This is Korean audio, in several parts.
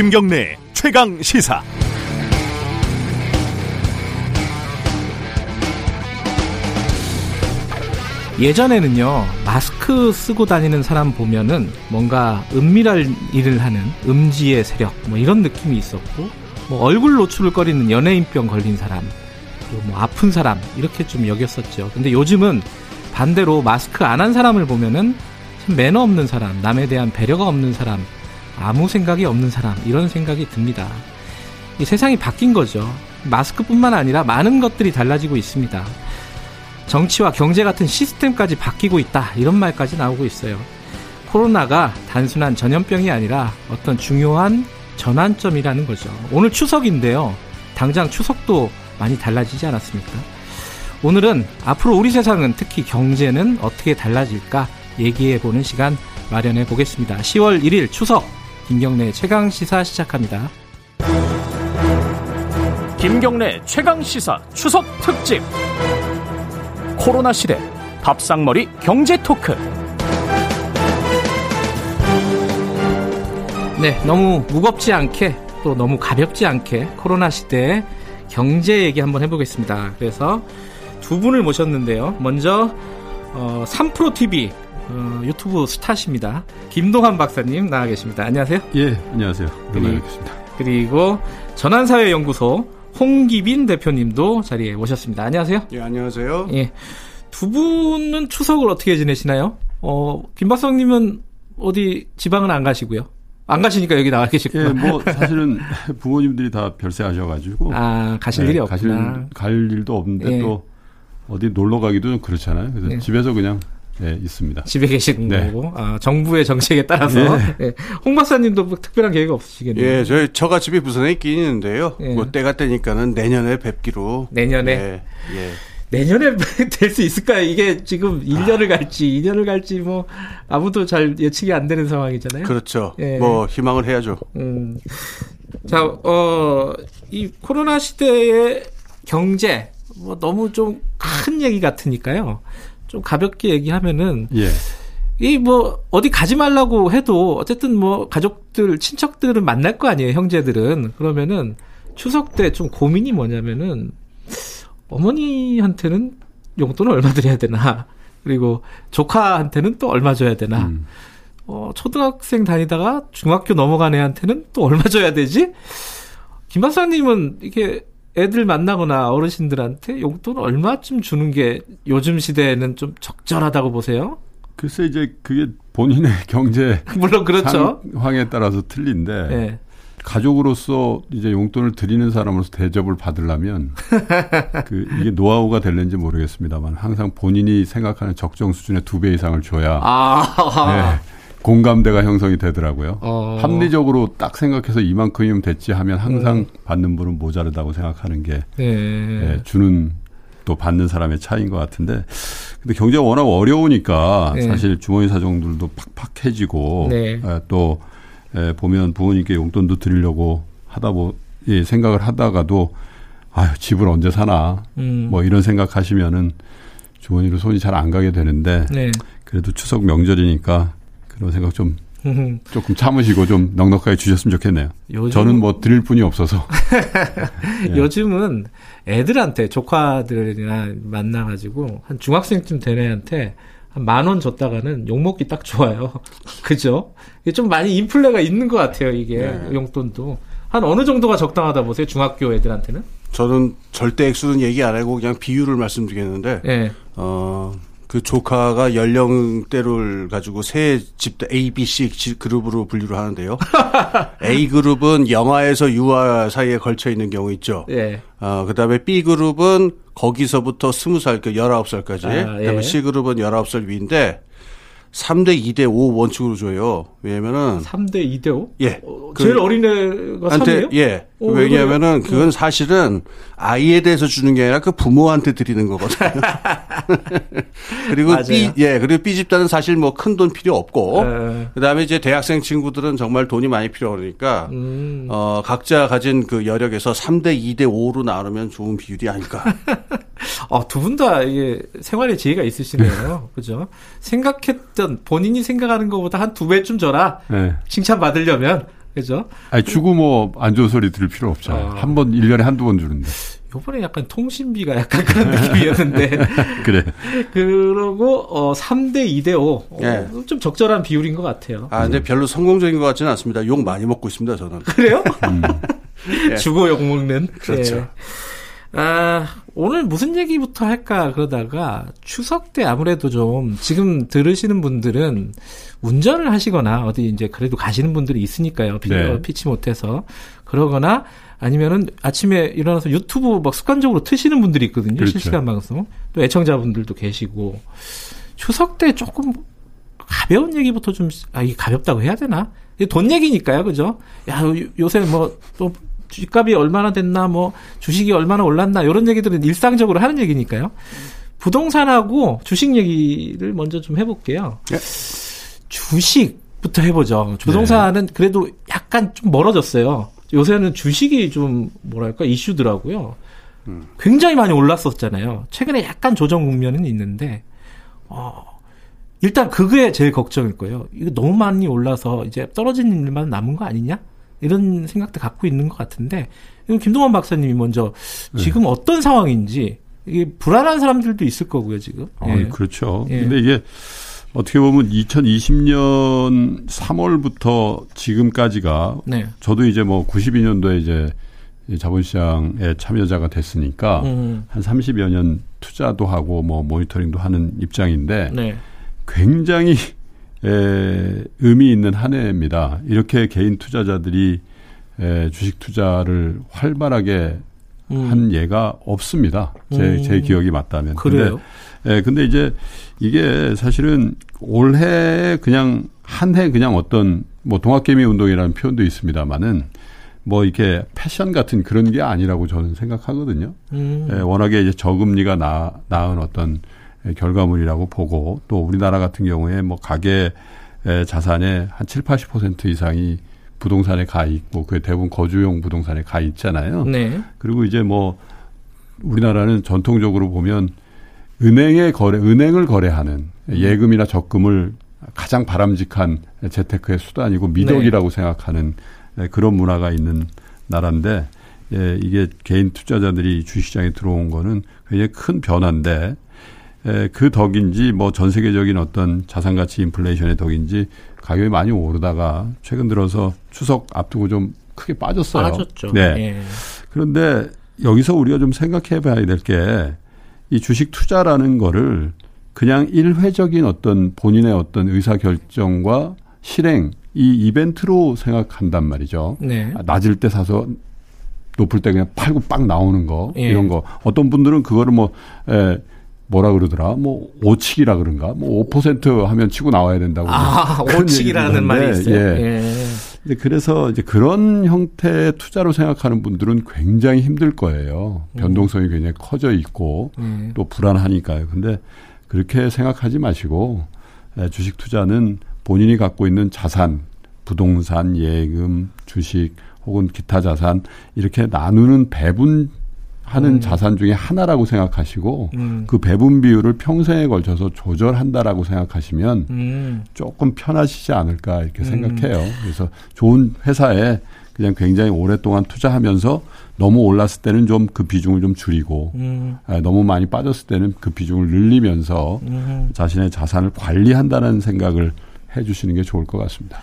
김경래 최강 시사. 예전에는요 마스크 쓰고 다니는 사람 보면은 뭔가 은밀한 일을 하는 음지의 세력 뭐 이런 느낌이 있었고 뭐 얼굴 노출을 꺼리는 연예인병 걸린 사람 그리고 뭐 아픈 사람 이렇게 좀 여겼었죠 근데 요즘은 반대로 마스크 안 한 사람을 보면은 참 매너 없는 사람 남에 대한 배려가 없는 사람 아무 생각이 없는 사람 이런 생각이 듭니다 이 세상이 바뀐 거죠 마스크뿐만 아니라 많은 것들이 달라지고 있습니다 정치와 경제 같은 시스템까지 바뀌고 있다. 이런 말까지 나오고 있어요. 코로나가 단순한 전염병이 아니라 어떤 중요한 전환점이라는 거죠. 오늘 추석인데요. 당장 추석도 많이 달라지지 않았습니까? 오늘은 앞으로 우리 세상은 특히 경제는 어떻게 달라질까 얘기해 보는 시간 마련해 보겠습니다. 10월 1일 추석 김경래 최강 시사 시작합니다. 김경래 최강 시사 추석 특집. 코로나 시대 밥상머리 경제 토크. 네, 너무 무겁지 않게 또 너무 가볍지 않게 코로나 시대의 경제 얘기 한번 해보겠습니다. 그래서 두 분을 모셨는데요. 먼저 어, 3프로 TV 어, 유튜브 스타십니다. 김동환 박사님 나와 계십니다. 안녕하세요. 예, 안녕하세요. 그리, 그리고 전환사회연구소 홍기빈 대표님도 자리에 오셨습니다. 안녕하세요. 예, 안녕하세요. 예. 두 분은 추석을 어떻게 지내시나요? 어, 김 박사님은 어디 지방은 안 가시고요. 안 가시니까 여기 나와 계시고요. 예, 뭐 사실은 부모님들이 다 별세하셔가지고 아 가실 네, 일이 없구나. 가실, 갈 일도 없는데 예. 또 어디 놀러 가기도 좀 그렇잖아요. 그래서 예. 집에서 그냥 네, 있습니다. 집에 계시는 네. 거고 아, 정부의 정책에 따라서 네. 네. 홍 박사님도 뭐 특별한 계획 없으시겠네요. 예, 저희 저가 집이 부산에 있긴 있는데요. 예. 뭐 때가 때니까는 내년에 뵙기로. 내년에. 예. 예. 내년에 될 수 있을까요? 이게 지금 1년을 갈지 2년을 갈지 뭐 아무도 잘 예측이 안 되는 상황이잖아요. 그렇죠. 예. 뭐 희망을 해야죠. 음. 자, 어, 이 코로나 시대의 경제 뭐 너무 좀 큰 얘기 같으니까요. 좀 가볍게 얘기하면은 예. 이뭐 어디 가지 말라고 해도 어쨌든 뭐 가족들 친척들은 만날 거 아니에요 형제들은 그러면은 추석 때 좀 고민이 뭐냐면은 어머니한테는 용돈을 얼마 드려야 되나 그리고 조카한테는 또 얼마 줘야 되나 음. 어 초등학생 다니다가 중학교 넘어간 애한테는 또 얼마 줘야 되지 김 박사님은 이게 애들 만나거나 어르신들한테 용돈 얼마쯤 주는 게 요즘 시대에는 좀 적절하다고 보세요? 글쎄 이제 그게 본인의 경제 물론 그렇죠 상황에 따라서 틀린데 네. 가족으로서 이제 용돈을 드리는 사람으로서 대접을 받으려면 그 이게 노하우가 될는지 모르겠습니다만 항상 본인이 생각하는 적정 수준의 두 배 이상을 줘야 아~ 네. 공감대가 형성이 되더라고요. 어. 합리적으로 딱 생각해서 이만큼이면 됐지 하면 항상 음. 받는 분은 모자르다고 생각하는 게 네. 네, 주는 또 받는 사람의 차이인 것 같은데 근데 경제가 워낙 어려우니까 네. 사실 주머니 사정들도 팍팍해지고 네. 에, 또 에, 보면 부모님께 용돈도 드리려고 하다 보 예, 생각을 하다가도 아유 집을 언제 사나 음. 뭐 이런 생각하시면은 주머니로 손이 잘 안 가게 되는데 네. 그래도 추석 명절이니까 그런 생각 좀 조금 참으시고 좀 넉넉하게 주셨으면 좋겠네요. 요즘... 저는 뭐 드릴 분이 없어서. 예. 요즘은 애들한테 조카들이나 만나가지고 한 중학생쯤 된 애한테 한 만 원 줬다가는 욕먹기 딱 좋아요. 그죠? 좀 많이 인플레가 있는 것 같아요, 이게. 네. 용돈도. 한 어느 정도가 적당하다 보세요, 중학교 애들한테는? 저는 절대 액수는 얘기 안 하고 그냥 비율을 말씀드리겠는데, 네. 어, 그 조카가 연령대를 가지고 세 집단 A, B, C 그룹으로 분류를 하는데요. A 그룹은 영아에서 유아 사이에 걸쳐 있는 경우 있죠. 예. 어, 그 다음에 B 그룹은 거기서부터 스무 살, 그 열아홉 살까지. 아, 예. 그 다음에 C 그룹은 열아홉 살 위인데 3대 2대 5 원칙으로 줘요. 왜냐면은 3대 2대 5? 예. 어, 제일 그 어린애가 3이에요? 예. 오, 왜냐하면은 그래? 그건 사실은 아이에 대해서 주는 게 아니라 그 부모한테 드리는 거거든요. 그리고 맞아요. B 예, 그리고 B 집단은 사실 뭐 큰 돈 필요 없고 네. 그다음에 이제 대학생 친구들은 정말 돈이 많이 필요하니까 음. 어 각자 가진 그 여력에서 3대 2대 5로 나누면 좋은 비율이 아닐까. 어, 두분 다 이게 생활의 지혜가 있으시네요. 그죠? 생각했던 본인이 생각하는 것보다 한 두 배쯤 줘라. 네. 칭찬 받으려면 그죠? 아니, 주고 뭐 안 좋은 소리 들을 필요 없잖아요. 아. 한번 1년에 한두 번 주는데. 요번에 약간 통신비가 약간 그런 느낌이었는데. 그래. 그러고, 어, 3대 2대 5. 어, 네. 좀 적절한 비율인 것 같아요. 아, 근데 별로 성공적인 것 같지는 않습니다. 욕 많이 먹고 있습니다, 저는. 그래요? 음. 네. 주고 욕 먹는. 그렇죠. 네. 아, 오늘 무슨 얘기부터 할까 그러다가 추석 때 아무래도 좀 지금 들으시는 분들은 운전을 하시거나 어디 이제 그래도 가시는 분들이 있으니까요. 비, 네. 피치 못해서. 그러거나 아니면은 아침에 일어나서 유튜브 막 습관적으로 트시는 분들이 있거든요. 그렇죠. 실시간 방송. 또 애청자분들도 계시고. 추석 때 조금 가벼운 얘기부터 좀, 아, 이게 가볍다고 해야 되나? 돈 얘기니까요. 그죠? 야, 요새 뭐, 또, 주식값이 얼마나 됐나, 뭐, 주식이 얼마나 올랐나, 이런 얘기들은 일상적으로 하는 얘기니까요. 부동산하고 주식 얘기를 먼저 좀 해볼게요. 네. 주식부터 해보죠. 부동산은 네. 그래도 약간 좀 멀어졌어요. 요새는 주식이 좀 뭐랄까 이슈더라고요. 음. 굉장히 많이 올랐었잖아요. 최근에 약간 조정 국면은 있는데 어 일단 그게 제일 걱정일 거예요. 이거 너무 많이 올라서 이제 떨어지는 일만 남은 거 아니냐? 이런 생각도 갖고 있는 것 같은데 김동원 박사님이 먼저 네. 지금 네. 어떤 상황인지 이게 불안한 사람들도 있을 거고요 지금. 어, 예. 그렇죠. 예. 근데 이게 어떻게 보면 2020년 3월부터 지금까지가 네. 저도 이제 뭐 92년도에 이제 자본시장에 참여자가 됐으니까 음. 한 30여 년 투자도 하고 뭐 모니터링도 하는 입장인데 네. 굉장히 에, 의미 있는 한 해입니다. 이렇게 개인 투자자들이 에, 주식 투자를 활발하게 음. 한 예가 없습니다. 제, 음. 제 기억이 맞다면. 그래요? 근데, 예, 근데 이제 이게 사실은 올해 그냥 한 해 그냥 어떤 뭐 동학개미 운동이라는 표현도 있습니다만은 뭐 이렇게 패션 같은 그런 게 아니라고 저는 생각하거든요. 음. 예, 워낙에 이제 저금리가 나, 나은 어떤 결과물이라고 보고 또 우리나라 같은 경우에 뭐 가계 자산의 한 7, 80% 이상이 부동산에 가 있고 그 대부분 거주용 부동산에 가 있잖아요. 네. 그리고 이제 뭐 우리나라는 전통적으로 보면 은행에 거래, 은행을 거래하는 음. 예금이나 적금을 가장 바람직한 재테크의 수단이고 미덕이라고 네. 생각하는 그런 문화가 있는 나라인데 예, 이게 개인 투자자들이 주식시장에 들어온 거는 굉장히 큰 변화인데 에, 그 덕인지 뭐 전 세계적인 어떤 자산 가치 인플레이션의 덕인지 가격이 많이 오르다가 최근 들어서 추석 앞두고 좀 크게 빠졌어요. 빠졌죠. 네. 예. 그런데 여기서 우리가 좀 생각해 봐야 될 게 이 주식 투자라는 거를 그냥 일회적인 어떤 본인의 어떤 의사 결정과 실행 이 이벤트로 생각한단 말이죠. 네. 낮을 때 사서 높을 때 그냥 팔고 빡 나오는 거 예. 이런 거 어떤 분들은 그거를 뭐 에, 뭐라 그러더라? 뭐 오치기라 그런가? 뭐 5% 하면 치고 나와야 된다고. 아, 오치기라는 말이 있어요. 예. 예. 근데 그래서 이제 그런 형태의 투자로 생각하는 분들은 굉장히 힘들 거예요. 음. 변동성이 굉장히 커져 있고 음. 또 불안하니까요. 근데 그렇게 생각하지 마시고 주식 투자는 본인이 갖고 있는 자산, 부동산, 예금, 주식 혹은 기타 자산 이렇게 나누는 배분 하는 음. 자산 중에 하나라고 생각하시고 음. 그 배분 비율을 평생에 걸쳐서 조절한다라고 생각하시면 음. 조금 편하시지 않을까 이렇게 음. 생각해요. 그래서 좋은 회사에 그냥 굉장히 오랫동안 투자하면서 너무 올랐을 때는 좀 그 비중을 좀 줄이고 음. 아, 너무 많이 빠졌을 때는 그 비중을 늘리면서 음. 자신의 자산을 관리한다는 생각을 해주시는 게 좋을 것 같습니다.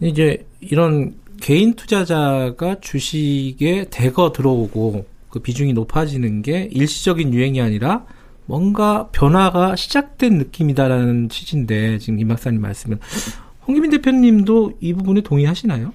이제 이런 개인 투자자가 주식에 대거 들어오고 그 비중이 높아지는 게 일시적인 유행이 아니라 뭔가 변화가 시작된 느낌이다라는 취지인데 지금 임 박사님 말씀은 홍기민 대표님도 이 부분에 동의하시나요?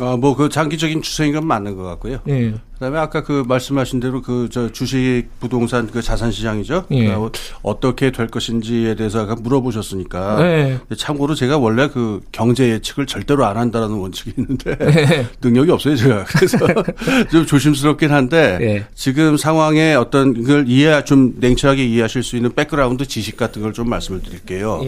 어, 뭐, 그 장기적인 추세인 건 맞는 것 같고요. 예. 그 다음에 아까 그 말씀하신 대로 그, 저, 주식, 부동산, 그 자산 시장이죠. 예. 그러니까 어떻게 될 것인지에 대해서 아까 물어보셨으니까. 예. 참고로 제가 원래 그 경제 예측을 절대로 안 한다라는 원칙이 있는데. 예. 능력이 없어요, 제가. 그래서 좀 조심스럽긴 한데. 예. 지금 상황에 어떤 걸 이해, 좀 냉철하게 이해하실 수 있는 background 지식 같은 걸 좀 말씀을 드릴게요.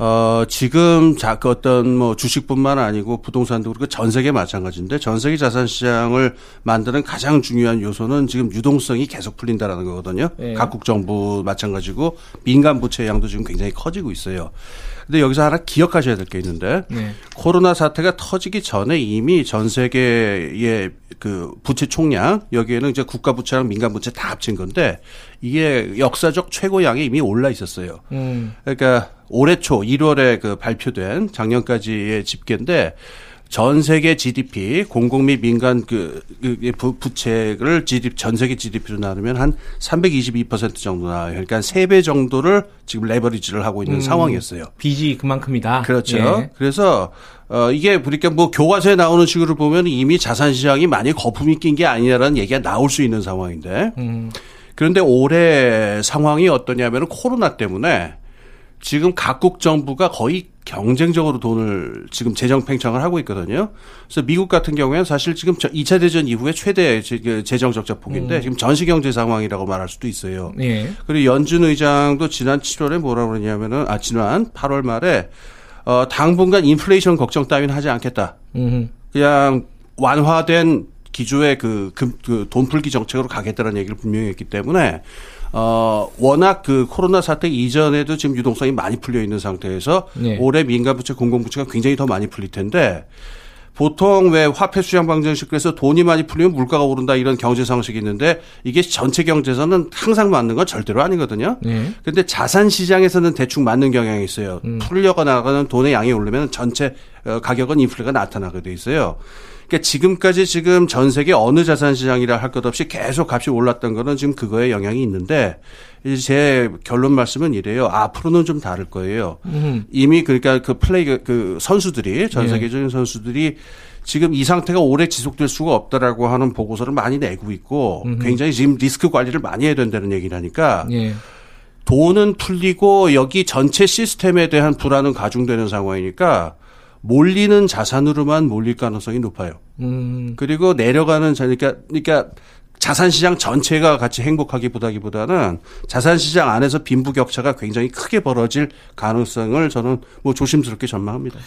예. 어, 지금 자, 그 어떤 뭐 주식뿐만 아니고 부동산도 그렇고 전 세계 마찬가지인데 전 세계 자산 시장을 만드는 가장 중요한 요소는 지금 유동성이 계속 풀린다라는 거거든요. 네. 각국 정부 마찬가지고 민간 부채 양도 지금 굉장히 커지고 있어요. 근데 여기서 하나 기억하셔야 될 게 있는데 네. 코로나 사태가 터지기 전에 이미 전 세계의 그 부채 총량 여기에는 이제 국가 부채랑 민간 부채 다 합친 건데 이게 역사적 최고량이 이미 올라 있었어요. 음. 그러니까 올해 초 1월에 그 발표된 작년까지의 집계인데 전 세계 GDP 공공 및 민간 그, 그 부채를 GDP 전 세계 GDP로 나누면 한 322% 정도 나와요. 그러니까 3배 정도를 지금 레버리지를 하고 있는 음, 상황이었어요. 빚이 그만큼이다. 그렇죠. 예. 그래서 어 이게 그러니까 뭐 교과서에 나오는 식으로 보면 이미 자산 시장이 많이 거품이 낀 게 아니냐라는 얘기가 나올 수 있는 상황인데. 음. 그런데 올해 상황이 어떠냐면은 코로나 때문에 지금 각국 정부가 거의 경쟁적으로 돈을 지금 재정 팽창을 하고 있거든요. 그래서 미국 같은 경우에는 사실 지금 2차 대전 이후에 최대 그 재정 적자 폭인데 음. 지금 전시 경제 상황이라고 말할 수도 있어요. 예. 그리고 연준 의장도 지난 7월에 뭐라고 그러냐면은 아 지난 8월 말에 어 당분간 인플레이션 걱정 따위는 하지 않겠다. 음. 그냥 완화된 기조의 그, 그, 그 돈풀기 정책으로 가겠다는 얘기를 분명히 했기 때문에 어, 워낙 그 코로나 사태 이전에도 지금 유동성이 많이 풀려 있는 상태에서 네. 올해 민간부채, 공공부채가 굉장히 더 많이 풀릴 텐데 보통 왜 화폐 수량 방정식 그래서 돈이 많이 풀리면 물가가 오른다 이런 경제 상식이 있는데 이게 전체 경제에서는 항상 맞는 건 절대로 아니거든요. 네. 근데 자산 시장에서는 대충 맞는 경향이 있어요. 음. 풀려가 나가는 돈의 양이 오르면 전체 어, 가격은 인플레가 나타나게 돼 있어요. 그러니까 지금까지 지금 전 세계 어느 자산 시장이라 할 것 없이 계속 값이 올랐던 거는 지금 그거에 영향이 있는데 이제 제 결론 말씀은 이래요. 앞으로는 좀 다를 거예요. 음. 이미 그러니까 그 플레이 그 선수들이 전 예. 세계적인 예. 선수들이 지금 이 상태가 오래 지속될 수가 없다라고 하는 보고서를 많이 내고 있고 음흠. 굉장히 지금 리스크 관리를 많이 해야 된다는 얘기라니까 예. 돈은 풀리고 여기 전체 시스템에 대한 불안은 가중되는 상황이니까 몰리는 자산으로만 몰릴 가능성이 높아요. 음. 그리고 내려가는 자, 그러니까, 그러니까 자산 시장 전체가 같이 행복하기보다기보다는 자산 시장 안에서 빈부격차가 굉장히 크게 벌어질 가능성을 저는 뭐 조심스럽게 전망합니다.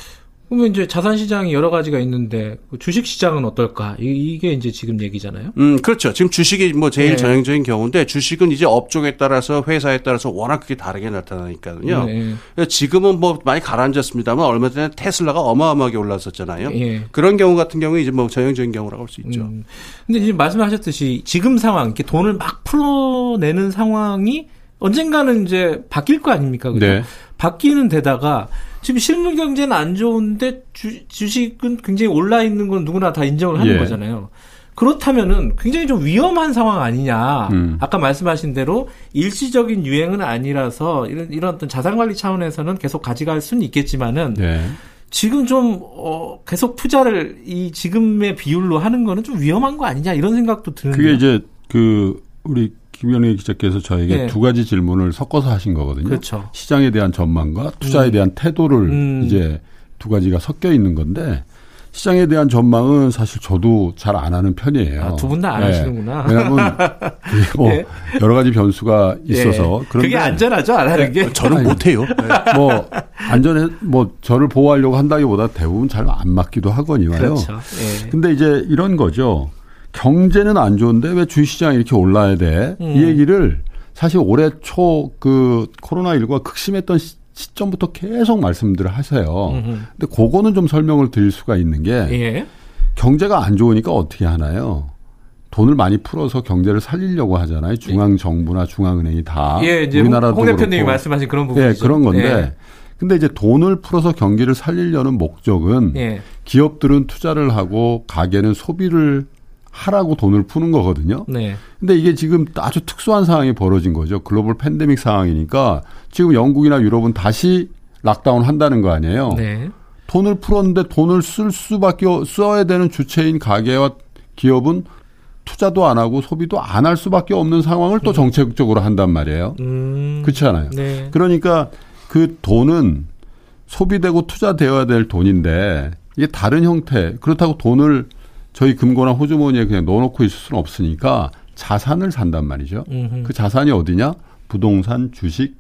그러면 이제 자산 시장이 여러 가지가 있는데 그 주식 시장은 어떨까? 이게 이제 지금 얘기잖아요. 음, 그렇죠. 지금 주식이 뭐 제일 네. 전형적인 경우인데 주식은 이제 업종에 따라서 회사에 따라서 워낙 그게 다르게 나타나니까요. 네. 지금은 뭐 많이 가라앉았습니다만 얼마 전에 테슬라가 어마어마하게 올랐었잖아요. 네. 그런 경우 같은 경우에 이제 뭐 전형적인 경우라고 할 수 있죠. 음. 근데 이제 말씀하셨듯이 지금 상황, 이렇게 돈을 막 풀어내는 상황이 언젠가는 이제 바뀔 거 아닙니까? 그죠? 네. 바뀌는 데다가 지금 실물 경제는 안 좋은데 주, 주식은 굉장히 올라 있는 건 누구나 다 인정을 하는 예. 거잖아요. 그렇다면은 굉장히 좀 위험한 상황 아니냐. 음. 아까 말씀하신 대로 일시적인 유행은 아니라서 이런 이런 어떤 자산 관리 차원에서는 계속 가져갈 수는 있겠지만은 네. 지금 좀 어, 계속 투자를 이 지금의 비율로 하는 거는 좀 위험한 거 아니냐 이런 생각도 드는데. 그게 이제 그 우리 김현희 기자께서 저에게 네. 두 가지 질문을 섞어서 하신 거거든요. 그렇죠. 시장에 대한 전망과 투자에 음. 대한 태도를 음. 이제 두 가지가 섞여 있는 건데 시장에 대한 전망은 사실 저도 잘 안 하는 편이에요. 아, 두 분 다안 네. 하시는구나. 왜냐하면 뭐 네. 여러 가지 변수가 있어서 네. 그게 안전하죠 안 하는 게 저는 못 해요. 네. 뭐 안전해 뭐 저를 보호하려고 한다기보다 대부분 잘 안 맞기도 하거니와요. 그렇죠. 예. 근데 이제 이런 거죠. 경제는 안 좋은데 왜 주식시장이 이렇게 올라야 돼? 음. 이 얘기를 사실 올해 초 그 코로나19가 극심했던 시, 점부터 계속 말씀들을 하세요. 음흠. 근데 그거는 좀 설명을 드릴 수가 있는 게 예. 경제가 안 좋으니까 어떻게 하나요? 돈을 많이 풀어서 경제를 살리려고 하잖아요. 중앙 정부나 중앙은행이 다 예, 이제 우리나라도 홍 대표님이 말씀하신 그런 부분이죠. 예, 그런 건데 예. 근데 이제 돈을 풀어서 경기를 살리려는 목적은 예. 기업들은 투자를 하고 가게는 소비를 하라고 돈을 푸는 거거든요. 네. 근데 이게 지금 아주 특수한 상황이 벌어진 거죠. 글로벌 팬데믹 상황이니까 지금 영국이나 유럽은 다시 락다운 한다는 거 아니에요. 네. 돈을 풀었는데 돈을 쓸 수밖에 써야 되는 주체인 가게와 기업은 투자도 안 하고 소비도 안 할 수밖에 없는 상황을 또 음. 정책적으로 한단 말이에요. 음. 그렇지 않아요. 네. 그러니까 그 돈은 소비되고 투자되어야 될 돈인데 이게 다른 형태 그렇다고 돈을 저희 금고나 호주머니에 그냥 넣어놓고 있을 수는 없으니까 자산을 산단 말이죠. 음흠. 그 자산이 어디냐? 부동산, 주식,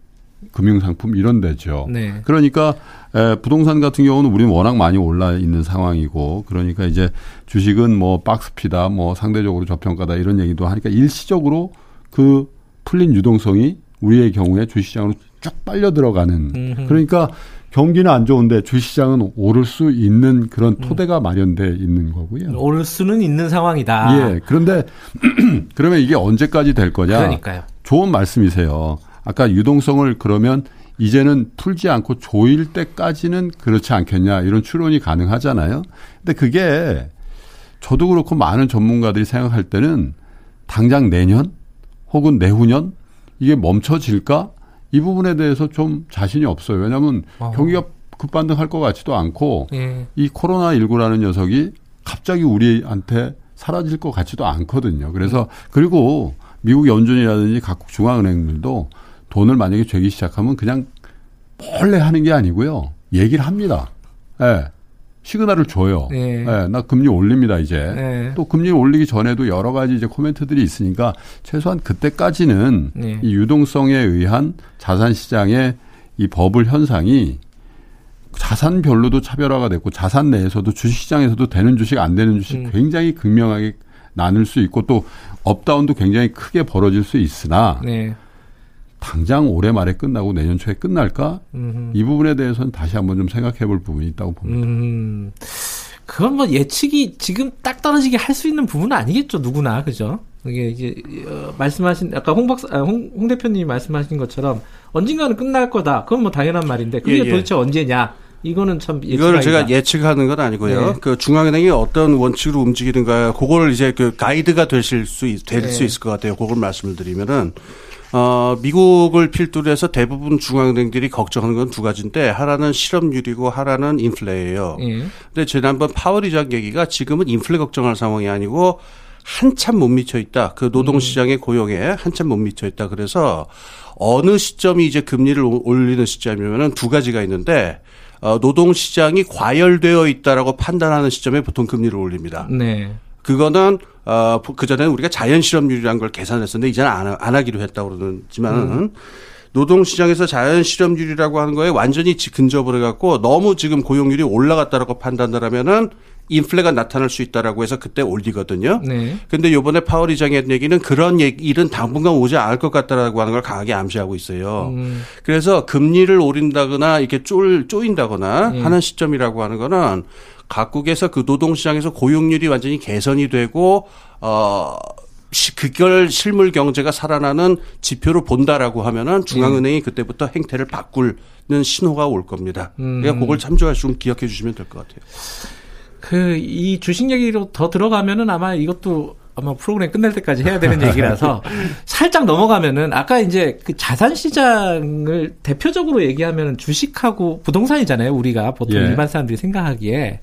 금융상품 이런 데죠. 네. 그러니까 에, 부동산 같은 경우는 우리는 워낙 많이 올라 있는 상황이고 그러니까 이제 주식은 뭐 박스피다 뭐 상대적으로 저평가다 이런 얘기도 하니까 일시적으로 그 풀린 유동성이 우리의 경우에 주시장으로 쭉 빨려 들어가는 음흠. 그러니까 경기는 안 좋은데 주시장은 오를 수 있는 그런 음. 토대가 음. 마련돼 있는 거고요. 오를 수는 있는 상황이다. 예. 그런데 그러면 이게 언제까지 될 거냐? 그러니까요. 좋은 말씀이세요. 아까 유동성을 그러면 이제는 풀지 않고 조일 때까지는 그렇지 않겠냐 이런 추론이 가능하잖아요. 근데 그게 저도 그렇고 많은 전문가들이 생각할 때는 당장 내년 혹은 내후년 이게 멈춰질까 이 부분에 대해서 좀 자신이 없어요. 왜냐하면 어. 경기가 급반등할 것 같지도 않고 예. 이 코로나 19라는 녀석이 갑자기 우리한테 사라질 것 같지도 않거든요. 그래서 음. 그리고 미국 연준이라든지 각국 중앙은행들도 돈을 만약에 죄기 시작하면 그냥 몰래 하는 게 아니고요. 얘기를 합니다. 예. 네. 시그널을 줘요. 네. 네. 나 금리 올립니다, 이제. 네. 또 금리 올리기 전에도 여러 가지 이제 코멘트들이 있으니까 최소한 그때까지는 네. 이 유동성에 의한 자산 시장의 이 버블 현상이 자산별로도 차별화가 됐고 자산 내에서도 주식 시장에서도 되는 주식 안 되는 주식 음. 굉장히 극명하게 나눌 수 있고 또 up down도 굉장히 크게 벌어질 수 있으나 네. 당장 올해 말에 끝나고 내년 초에 끝날까? 음흠. 이 부분에 대해서는 다시 한번 좀 생각해 볼 부분이 있다고 봅니다. 음. 그건 뭐 예측이 지금 딱 떨어지게 할 수 있는 부분은 아니겠죠, 누구나. 그죠? 이게 이제 어, 말씀하신 아까 홍 박사 아, 홍, 홍 대표님이 말씀하신 것처럼 언젠가는 끝날 거다. 그건 뭐 당연한 말인데 그게 예, 예. 도대체 언제냐? 이거는 참 이거를 제가 예측하는 건 아니고요. 네. 그 중앙은행이 어떤 원칙으로 움직이는가, 그거를 이제 그 가이드가 되실 수 될수 네. 있을 것 같아요. 그걸 말씀을 드리면은 어, 미국을 필두로 해서 대부분 중앙은행들이 걱정하는 건 두 가지인데 하나는 실업률이고 하나는 인플레예요. 예. 근데 지난번 파월 의장 얘기가 지금은 인플레 걱정할 상황이 아니고 한참 못 미쳐 있다. 그 노동 시장의 고용에 한참 못 미쳐 있다. 그래서 어느 시점이 이제 금리를 올리는 시점이면은 두 가지가 있는데 어, 노동 시장이 과열되어 있다라고 판단하는 시점에 보통 금리를 올립니다. 네. 그거는 어, 그 전에는 우리가 자연 실업률이라는 걸 계산했었는데 이제는 안, 안 하기로 했다고 그러지만은 음. 노동 시장에서 자연 실업률이라고 하는 거에 완전히 근접을 해갖고 너무 지금 고용률이 올라갔다라고 판단을 하면은 인플레가 나타날 수 있다라고 해서 그때 올리거든요. 네. 근데 요번에 파월 의장이 한 얘기는 그런 일은 당분간 오지 않을 것 같다라고 하는 걸 강하게 암시하고 있어요. 음. 그래서 금리를 오린다거나 이렇게 쫄, 쪼인다거나 네. 하는 시점이라고 하는 거는 각국에서 그 노동시장에서 고용률이 완전히 개선이 되고 어 그걸 실물 경제가 살아나는 지표로 본다라고 하면은 중앙은행이 그때부터 행태를 바꾸는 신호가 올 겁니다. 그러니까 음. 그걸 참조하시고 기억해 주시면 될 것 같아요. 그 이 주식 얘기로 더 들어가면은 아마 이것도 아마 프로그램 끝날 때까지 해야 되는 얘기라서 살짝 넘어가면은 아까 이제 그 자산 시장을 대표적으로 얘기하면은 주식하고 부동산이잖아요. 우리가 보통 예. 일반 사람들이 생각하기에.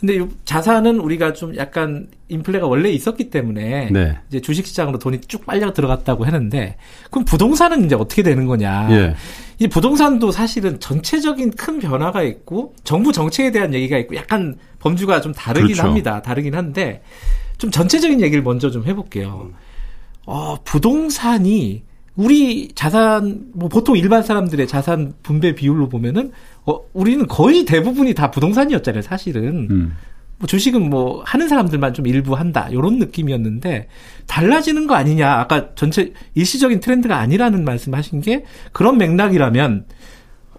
근데 자산은 우리가 좀 약간 인플레가 원래 있었기 때문에 네. 이제 주식 시장으로 돈이 쭉 빨려 들어갔다고 하는데 그럼 부동산은 이제 어떻게 되는 거냐? 예. 이 부동산도 사실은 전체적인 큰 변화가 있고 정부 정책에 대한 얘기가 있고 약간 범주가 좀 다르긴 그렇죠. 합니다. 다르긴 한데 좀 전체적인 얘기를 먼저 좀 해볼게요. 어, 부동산이 우리 자산 뭐 보통 일반 사람들의 자산 분배 비율로 보면은 어, 우리는 거의 대부분이 다 부동산이었잖아요, 사실은. 음. 뭐 주식은 뭐 하는 사람들만 좀 일부 한다 이런 느낌이었는데 달라지는 거 아니냐 아까 전체 일시적인 트렌드가 아니라는 말씀하신 게 그런 맥락이라면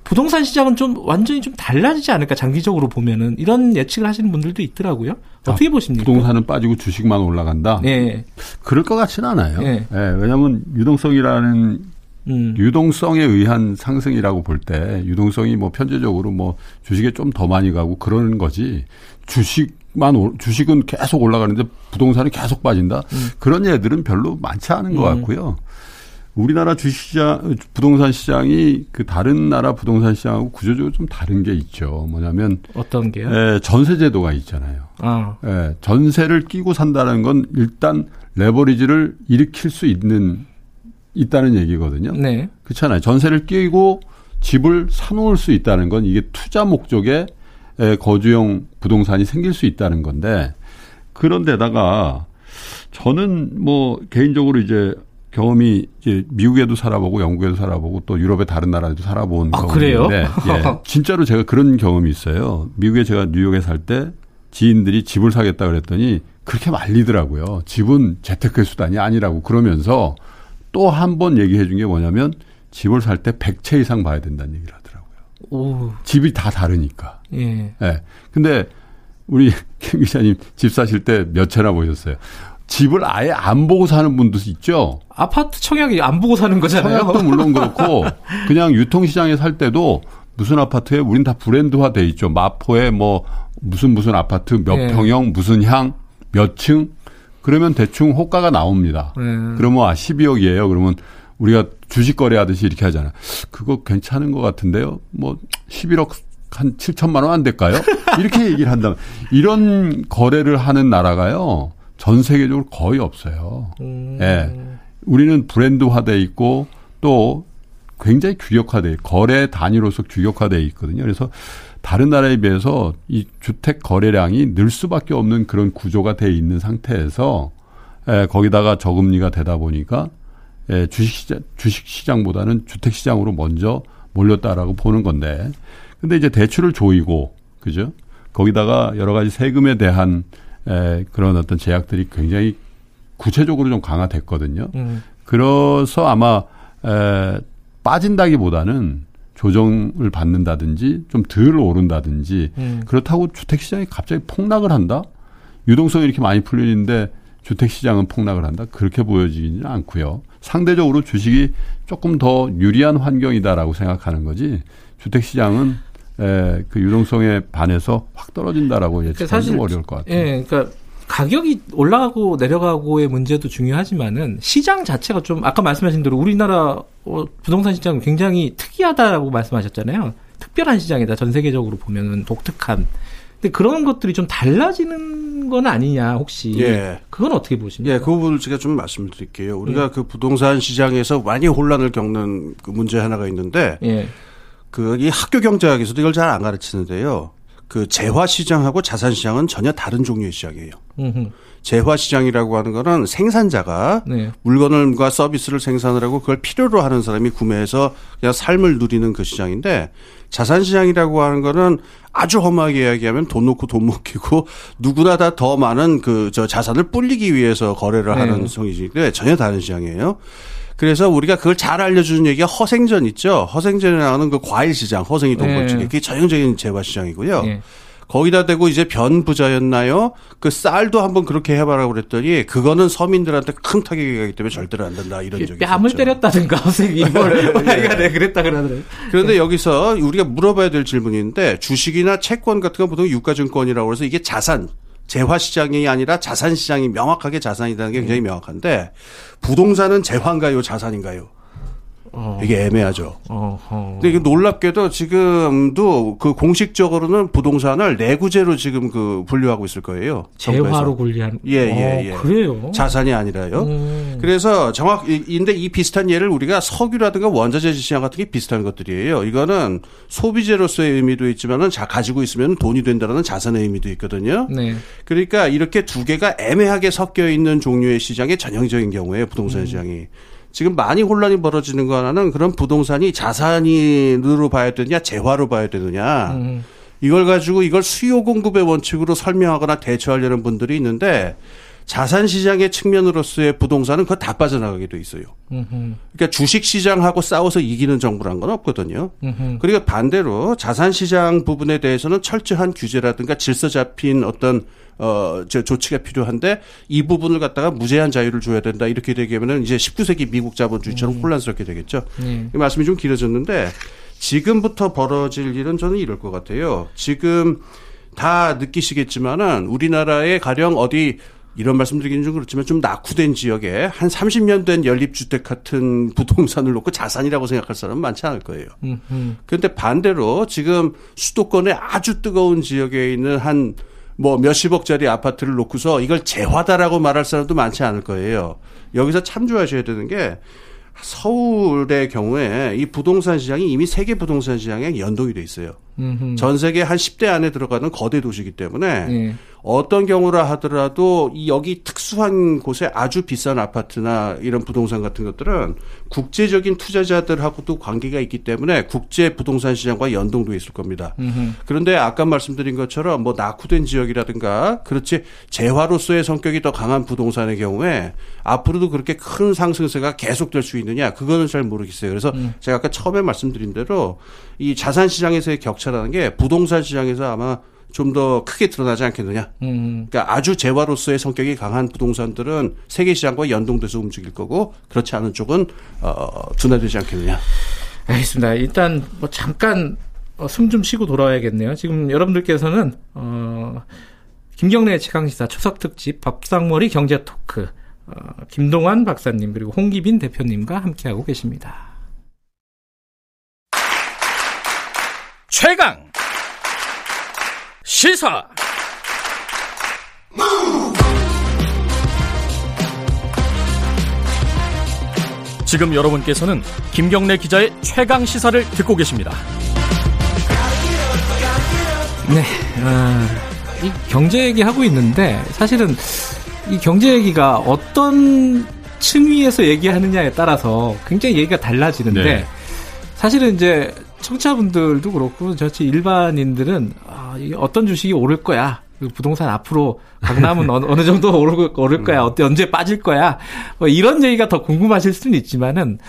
부동산 시장은 좀 완전히 좀 달라지지 않을까 장기적으로 보면은 이런 예측을 하시는 분들도 있더라고요. 어떻게 아, 보십니까? 부동산은 빠지고 주식만 올라간다. 네. 그럴 것 같지는 않아요. 네. 네 왜냐하면 유동성이라는 음. 유동성에 의한 상승이라고 볼 때 유동성이 뭐 편제적으로 뭐 주식에 좀 더 많이 가고 그러는 거지 주식만 주식은 계속 올라가는데 부동산이 계속 빠진다. 음. 그런 예들은 별로 많지 않은 것 음. 같고요. 우리나라 주식시장, 부동산 시장이 그 다른 나라 부동산 시장하고 구조적으로 좀 다른 게 있죠. 뭐냐면 어떤 게요? 예, 전세 제도가 있잖아요. 아. 예, 전세를 끼고 산다는 건 일단 레버리지를 일으킬 수 있는 있다는 얘기거든요. 네. 그렇잖아요. 전세를 끼고 집을 사놓을 수 있다는 건 이게 투자 목적의 거주용 부동산이 생길 수 있다는 건데 그런데다가 저는 뭐 개인적으로 이제 경험이 이제 미국에도 살아보고 영국에도 살아보고 또 유럽의 다른 나라에도 살아본 아, 경험인데 예, 진짜로 제가 그런 경험이 있어요. 미국에 제가 뉴욕에 살 때 지인들이 집을 사겠다 그랬더니 그렇게 말리더라고요. 집은 재테크의 수단이 아니라고 그러면서 또 한 번 얘기해 준 게 뭐냐면 집을 살 때 100채 이상 봐야 된다는 얘기를 하더라고요. 오. 집이 다 다르니까. 예. 예. 근데 우리 김 기자님 집 사실 때 몇 채나 보셨어요? 집을 아예 안 보고 사는 분도 있죠. 아파트 청약이 안 보고 사는 거잖아요. 청약도 물론 그렇고 그냥 유통시장에 살 때도 무슨 아파트에 우린 다 브랜드화 돼 있죠. 마포에 뭐 무슨 무슨 아파트 몇 네. 평형 무슨 향 몇 층 그러면 대충 호가가 나옵니다. 네. 그러면 아 12억이에요. 그러면 우리가 주식 거래하듯이 이렇게 하잖아요. 그거 괜찮은 것 같은데요. 뭐 11억 한 7천만 원 안 될까요? 이렇게 얘기를 한다면 이런 거래를 하는 나라가요. 전 세계적으로 거의 없어요. 음. 예. 우리는 브랜드화돼 있고 또 굉장히 규격화돼 거래 단위로서 규격화돼 있거든요. 그래서 다른 나라에 비해서 이 주택 거래량이 늘 수밖에 없는 그런 구조가 돼 있는 상태에서 에, 예, 거기다가 저금리가 되다 보니까 에, 예, 주식시장 주식시장보다는 주택시장으로 먼저 몰렸다라고 보는 건데 근데 이제 대출을 조이고 그죠? 거기다가 여러 가지 세금에 대한 에, 그런 어떤 제약들이 굉장히 구체적으로 좀 강화됐거든요. 음. 그래서 아마 에, 빠진다기보다는 조정을 받는다든지 좀 덜 오른다든지 음. 그렇다고 주택 시장이 갑자기 폭락을 한다? 유동성이 이렇게 많이 풀리는데 주택 시장은 폭락을 한다? 그렇게 보여지지는 않고요. 상대적으로 주식이 조금 더 유리한 환경이다라고 생각하는 거지 주택 시장은 에, 그 유동성에 반해서 확 떨어진다라고 예측하기 사실 어려울 것 같아요. 예, 그러니까 가격이 올라가고 내려가고의 문제도 중요하지만은 시장 자체가 좀 아까 말씀하신 대로 우리나라 어, 부동산 시장은 굉장히 특이하다라고 말씀하셨잖아요. 특별한 시장이다. 전 세계적으로 보면은 독특한. 근데 그런 것들이 좀 달라지는 건 아니냐 혹시? 예. 그건 어떻게 보십니까? 예, 그 부분을 제가 좀 말씀드릴게요. 우리가 예. 그 부동산 시장에서 많이 혼란을 겪는 그 문제 하나가 있는데. 예. 그 이 학교 경제학에서도 이걸 잘 안 가르치는데요. 그 재화 시장하고 자산 시장은 전혀 다른 종류의 시장이에요. 음흠. 재화 시장이라고 하는 거는 생산자가 네. 물건과 서비스를 생산을 하고 그걸 필요로 하는 사람이 구매해서 그냥 삶을 누리는 그 시장인데 자산 시장이라고 하는 거는 아주 험하게 이야기하면 돈 놓고 돈 먹히고 누구나 다 더 많은 그 저 자산을 불리기 위해서 거래를 네. 하는 성이지인데 전혀 다른 시장이에요. 그래서 우리가 그걸 잘 알려주는 얘기가 허생전 있죠. 허생전에 나오는 그 과일 시장, 허생이 돈벌찌개. 네. 그게 전형적인 재화 시장이고요. 네. 거기다 대고 이제 변 부자였나요? 그 쌀도 한번 그렇게 해봐라고 그랬더니 그거는 서민들한테 큰 타격이 가기 때문에 절대로 안 된다 이런 적이 뺨을 있었죠. 때렸다든가 허생이 뭘 내가 네. 그랬다 그러더라고요. 그런데 여기서 우리가 물어봐야 될 질문인데 주식이나 채권 같은 건 보통 유가증권이라고 해서 이게 자산 재화 시장이 아니라 자산 시장이 명확하게 자산이라는 게 굉장히 명확한데 부동산은 재화인가요, 자산인가요? 어. 이게 애매하죠. 어허. 근데 이게 놀랍게도 지금도 그 공식적으로는 부동산을 내구재로 지금 그 분류하고 있을 거예요. 재화로 분류한. 예, 예, 예. 그래요? 자산이 아니라요. 음. 그래서 정확, 인데 이 비슷한 예를 우리가 석유라든가 원자재 시장 같은 게 비슷한 것들이에요. 이거는 소비재로서의 의미도 있지만은 자, 가지고 있으면 돈이 된다는 자산의 의미도 있거든요. 네. 그러니까 이렇게 두 개가 애매하게 섞여 있는 종류의 시장의 전형적인 경우에 부동산 음. 시장이. 지금 많이 혼란이 벌어지는 거 하나는 그런 부동산이 자산으로 봐야 되느냐 재화로 봐야 되느냐 음. 이걸 가지고 이걸 수요 공급의 원칙으로 설명하거나 대처하려는 분들이 있는데 자산 시장의 측면으로서의 부동산은 그거 다 빠져나가게 돼 있어요. 음흠. 그러니까 주식 시장하고 싸워서 이기는 정부란 건 없거든요. 음흠. 그리고 반대로 자산 시장 부분에 대해서는 철저한 규제라든가 질서 잡힌 어떤 어, 저 조치가 필요한데 이 부분을 갖다가 무제한 자유를 줘야 된다. 이렇게 되게하면은 이제 19세기 미국 자본주의처럼 음. 혼란스럽게 되겠죠. 음. 말씀이 좀 길어졌는데 지금부터 벌어질 일은 저는 이럴 것 같아요. 지금 다 느끼시겠지만은 우리나라에 가령 어디 이런 말씀드리기는 좀 그렇지만 좀 낙후된 지역에 한 30년 된 연립주택 같은 부동산을 놓고 자산이라고 생각할 사람은 많지 않을 거예요. 그런데 반대로 지금 수도권의 아주 뜨거운 지역에 있는 한 뭐 몇십억짜리 아파트를 놓고서 이걸 재화다라고 말할 사람도 많지 않을 거예요. 여기서 참조하셔야 되는 게 서울의 경우에 이 부동산 시장이 이미 세계 부동산 시장에 연동이 돼 있어요. 음흠. 전 세계 한 10대 안에 들어가는 거대 도시이기 때문에 네. 어떤 경우라 하더라도 이 여기 특수한 곳에 아주 비싼 아파트나 이런 부동산 같은 것들은 국제적인 투자자들하고도 관계가 있기 때문에 국제 부동산 시장과 연동도 있을 겁니다. 음흠. 그런데 아까 말씀드린 것처럼 뭐 낙후된 지역이라든가 그렇지 재화로서의 성격이 더 강한 부동산의 경우에 앞으로도 그렇게 큰 상승세가 계속될 수 있느냐 그거는 잘 모르겠어요. 그래서 음. 제가 아까 처음에 말씀드린 대로 이 자산 시장에서의 격차 라는 게 부동산 시장에서 아마 좀 더 크게 드러나지 않겠느냐. 음. 그러니까 아주 재화로서의 성격이 강한 부동산들은 세계 시장과 연동돼서 움직일 거고 그렇지 않은 쪽은 어, 둔화되지 않겠느냐. 알겠습니다. 일단 뭐 잠깐 어, 숨좀 쉬고 돌아와야겠네요. 지금 여러분들께서는 어, 김경래 최강시사 추석 특집 밥상머리 경제 토크 어, 김동환 박사님 그리고 홍기빈 대표님과 함께하고 계십니다. 최강 시사 지금 여러분께서는 김경래 기자의 최강 시사를 듣고 계십니다. 네, 아, 이 경제 얘기 하고 있는데 사실은 이 경제 얘기가 어떤 층위에서 얘기하느냐에 따라서 굉장히 얘기가 달라지는데 네. 사실은 이제 청취자분들도 그렇고 저치 일반인들은 아, 어떤 주식이 오를 거야. 그 부동산 앞으로 강남은 어느, 어느 정도 오를, 오를 거야. 어때 언제 빠질 거야. 뭐 이런 얘기가 더 궁금하실 수는 있지만은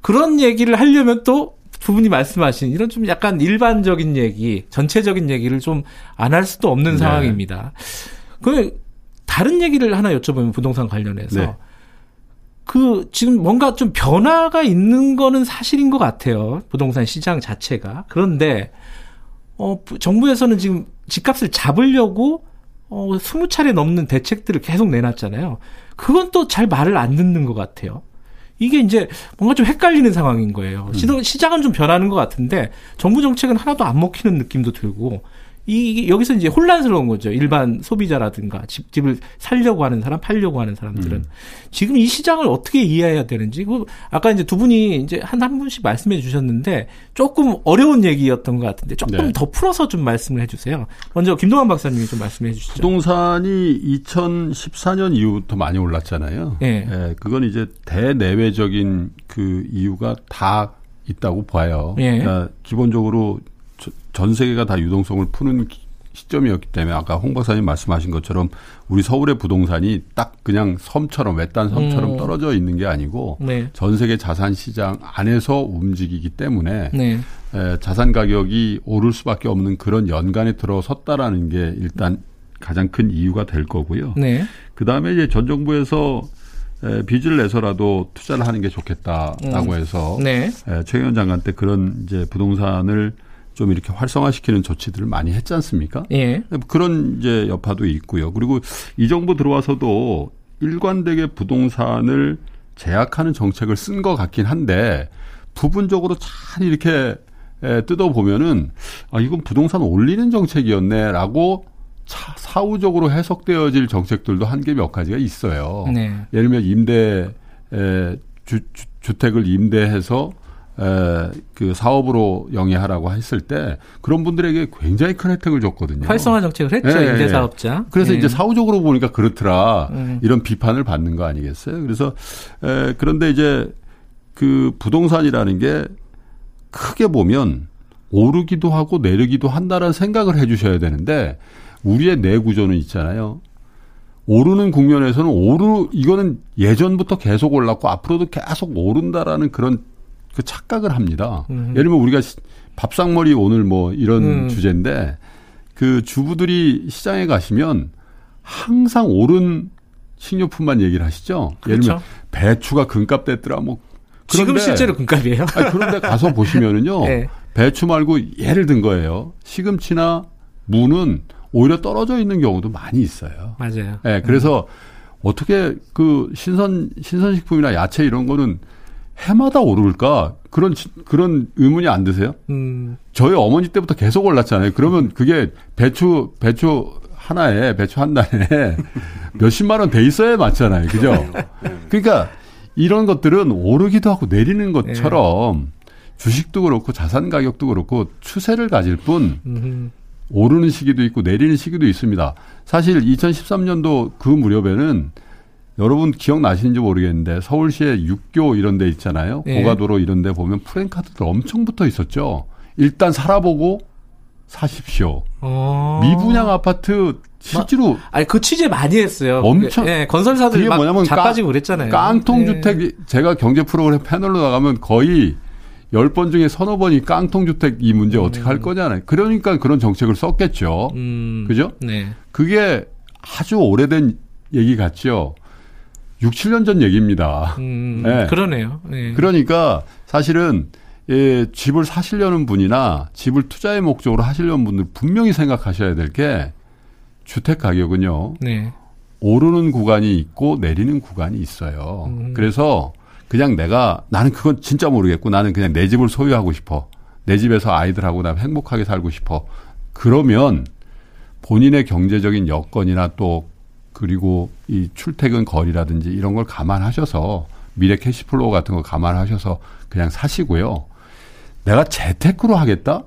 그런 얘기를 하려면 또 부분이 말씀하신 이런 좀 약간 일반적인 얘기, 전체적인 얘기를 좀 안 할 수도 없는 네. 상황입니다. 그 다른 얘기를 하나 여쭤보면 부동산 관련해서 네. 그 지금 뭔가 좀 변화가 있는 거는 사실인 것 같아요. 부동산 시장 자체가. 그런데 어 정부에서는 지금 집값을 잡으려고 어 20차례 넘는 대책들을 계속 내놨잖아요. 그건 또 잘 말을 안 듣는 것 같아요. 이게 이제 뭔가 좀 헷갈리는 상황인 거예요. 음. 시장은 좀 변하는 것 같은데 정부 정책은 하나도 안 먹히는 느낌도 들고 이 여기서 이제 혼란스러운 거죠. 일반 소비자라든가 집 집을 살려고 하는 사람, 팔려고 하는 사람들은 음. 지금 이 시장을 어떻게 이해해야 되는지. 그 아까 이제 두 분이 이제 한 한 분씩 말씀해 주셨는데 조금 어려운 얘기였던 것 같은데 조금 네. 더 풀어서 좀 말씀을 해 주세요. 먼저 김동환 박사님이 좀 말씀해 주시죠. 부동산이 2014년 이후부터 많이 올랐잖아요. 네. 네 그건 이제 대내외적인 그 이유가 다 있다고 봐요. 네. 그러니까 기본적으로 전 세계가 다 유동성을 푸는 시점이었기 때문에 아까 홍 박사님 말씀하신 것처럼 우리 서울의 부동산이 딱 그냥 섬처럼 외딴 섬처럼 음. 떨어져 있는 게 아니고 네. 전 세계 자산 시장 안에서 움직이기 때문에 네. 에, 자산 가격이 오를 수밖에 없는 그런 연간에 들어섰다라는 게 일단 가장 큰 이유가 될 거고요. 네. 그 다음에 이제 전 정부에서 에, 빚을 내서라도 투자를 하는 게 좋겠다라고 음. 해서 네. 에, 장관 때 그런 이제 부동산을 좀 이렇게 활성화시키는 조치들을 많이 했지 않습니까? 예. 그런 이제 여파도 있고요. 그리고 이 정부 들어와서도 일관되게 부동산을 제약하는 정책을 쓴 것 같긴 한데 부분적으로 잘 이렇게 뜯어 보면은 아 이건 부동산 올리는 정책이었네라고 차, 사후적으로 해석되어질 정책들도 한개몇 가지가 있어요. 네. 예를 들면 임대 에, 주, 주, 주택을 임대해서 에, 그 사업으로 영위하라고 했을 때 그런 분들에게 굉장히 큰 혜택을 줬거든요. 활성화 정책을 했죠. 예, 임대사업자. 그래서 예. 이제 사후적으로 보니까 그렇더라. 예. 이런 비판을 받는 거 아니겠어요? 그래서 에, 그런데 이제 그 부동산이라는 게 크게 보면 오르기도 하고 내리기도 한다는 생각을 해 주셔야 되는데 우리의 내 구조는 있잖아요. 오르는 국면에서는 오르 이거는 예전부터 계속 올랐고 앞으로도 계속 오른다라는 그런 그 착각을 합니다. 음. 예를 들면 우리가 밥상머리 오늘 뭐 이런 음. 주제인데 그 주부들이 시장에 가시면 항상 오른 식료품만 얘기를 하시죠. 그렇죠. 예를 들면 배추가 금값 됐더라 뭐 지금 실제로 금값이에요. 아니, 그런데 가서 보시면은요. 네. 배추 말고 예를 든 거예요. 시금치나 무는 오히려 떨어져 있는 경우도 많이 있어요. 맞아요. 네, 그래서 음. 어떻게 그 신선 신선식품이나 야채 이런 거는 해마다 오를까? 그런 그런 의문이 안 드세요? 음. 저희 어머니 때부터 계속 올랐잖아요. 그러면 그게 배추 배추 하나에 배추 한 단에 몇십만 원 돼 있어야 맞잖아요. 그죠? 그러니까 이런 것들은 오르기도 하고 내리는 것처럼 주식도 그렇고 자산 가격도 그렇고 추세를 가질 뿐 음흠. 오르는 시기도 있고 내리는 시기도 있습니다. 사실 2013년도 그 무렵에는 여러분 기억나시는지 모르겠는데 서울시에 육교 이런 데 있잖아요. 예. 고가도로 이런 데 보면 프랜카드들 엄청 붙어 있었죠. 일단 살아보고 사십시오. 어. 미분양 아파트 실제로 마, 아니 그 취재 많이 했어요. 엄청 예, 건설사들이 막 뭐냐면 자빠지고 그랬잖아요. 깡통 주택 예. 제가 경제 프로그램 패널로 나가면 거의 10번 중에 서너 번이 깡통 주택 이 문제 어떻게 할 음. 거냐는 그러니까 그런 정책을 썼겠죠. 음. 그죠? 네. 그게 아주 오래된 얘기 같죠. 6, 7년 전 얘기입니다. 음, 네. 그러네요. 네. 그러니까 사실은 예, 집을 사시려는 분이나 집을 투자의 목적으로 하시려는 분들 분명히 생각하셔야 될 게 주택 가격은요. 네. 오르는 구간이 있고 내리는 구간이 있어요. 음. 그래서 그냥 내가 나는 그건 진짜 모르겠고 나는 그냥 내 집을 소유하고 싶어. 내 집에서 아이들하고 나 행복하게 살고 싶어. 그러면 본인의 경제적인 여건이나 또 그리고 이 출퇴근 거리라든지 이런 걸 감안하셔서 미래 cash flow 같은 거 감안하셔서 그냥 사시고요. 내가 재테크로 하겠다?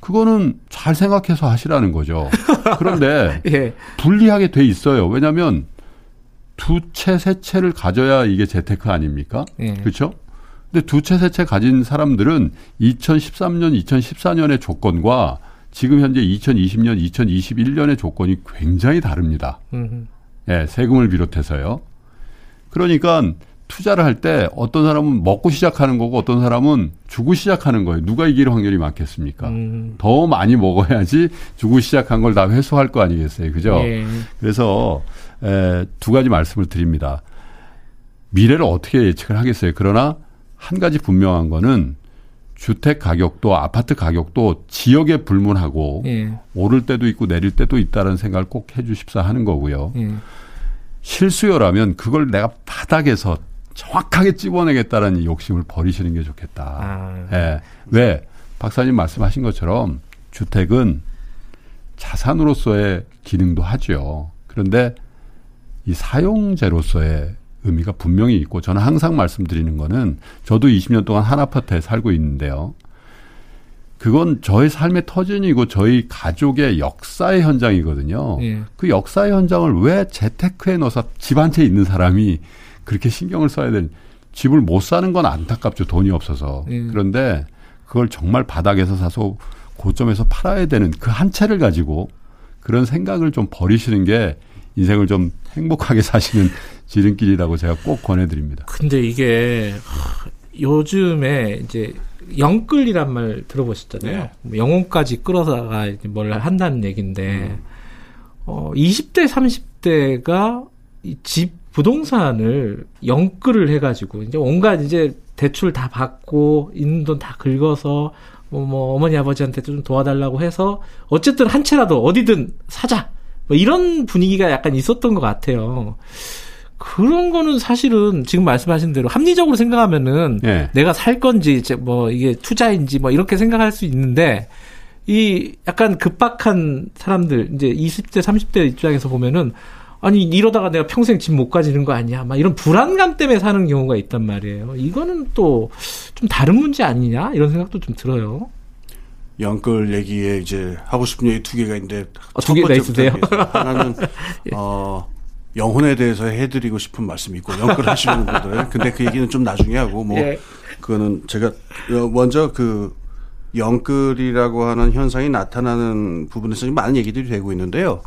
그거는 잘 생각해서 하시라는 거죠. 그런데 예. 불리하게 돼 있어요. 왜냐하면 두 채, 세 채를 가져야 이게 재테크 아닙니까? 예. 그렇죠? 근데 두 채, 세 채 가진 사람들은 2013년, 2014년의 조건과 지금 현재 2020년, 2021년의 조건이 굉장히 다릅니다. 예, 세금을 비롯해서요. 그러니까 투자를 할 때 어떤 사람은 먹고 시작하는 거고 어떤 사람은 주고 시작하는 거예요. 누가 이길 확률이 많겠습니까? 음. 더 많이 먹어야지 주고 시작한 걸 다 회수할 거 아니겠어요. 그죠? 예. 그래서 에, 두 가지 말씀을 드립니다. 미래를 어떻게 예측을 하겠어요. 그러나 한 가지 분명한 거는 주택 가격도 아파트 가격도 지역에 불문하고 예. 오를 때도 있고 내릴 때도 있다는 생각을 꼭 해주십사 하는 거고요. 예. 실수요라면 그걸 내가 바닥에서 정확하게 찝어내겠다는 욕심을 버리시는 게 좋겠다. 아. 예. 왜 박사님 말씀하신 것처럼 주택은 자산으로서의 기능도 하죠. 그런데 이 사용재로서의 의미가 분명히 있고 저는 항상 말씀드리는 거는 저도 20년 동안 한 아파트에 살고 있는데요. 그건 저의 삶의 터전이고 저희 가족의 역사의 현장이거든요. 예. 그 역사의 현장을 왜 재테크에 넣어서 집 한 채 있는 사람이 그렇게 신경을 써야 되는 집을 못 사는 건 안타깝죠. 돈이 없어서. 예. 그런데 그걸 정말 바닥에서 사서 고점에서 팔아야 되는 그 한 채를 가지고 그런 생각을 좀 버리시는 게 인생을 좀 행복하게 사시는 지름길이라고 제가 꼭 권해드립니다. 근데 이게 요즘에 이제 영끌이란 말 들어보셨잖아요. 네. 뭐 영혼까지 끌어다가 뭘 한다는 얘기인데 음. 어 20대 30대가 집 부동산을 영끌을 해가지고 이제 온갖 이제 대출 다 받고 있는 돈 다 긁어서 뭐, 뭐 어머니 아버지한테 좀 도와달라고 해서 어쨌든 한 채라도 어디든 사자 뭐 이런 분위기가 약간 있었던 것 같아요. 그런 거는 사실은 지금 말씀하신 대로 합리적으로 생각하면은 네. 내가 살 건지 뭐 이게 투자인지 뭐 이렇게 생각할 수 있는데 이 약간 급박한 사람들 이제 20대 30대 입장에서 보면은 아니 이러다가 내가 평생 집 못 가지는 거 아니야 막 이런 불안감 때문에 사는 경우가 있단 말이에요. 이거는 또 좀 다른 문제 아니냐 이런 생각도 좀 들어요. 영끌 얘기에 이제 하고 싶은 얘기 두 개가 있는데 어, 두 개가 있으세요? 하나는 예. 어 영혼에 대해서 해드리고 싶은 말씀이 있고 영끌 하시는 분들 근데 그 얘기는 좀 나중에 하고 뭐 예. 그거는 제가 어, 먼저 그 영끌이라고 하는 현상이 나타나는 부분에서 많은 얘기들이 되고 있는데요.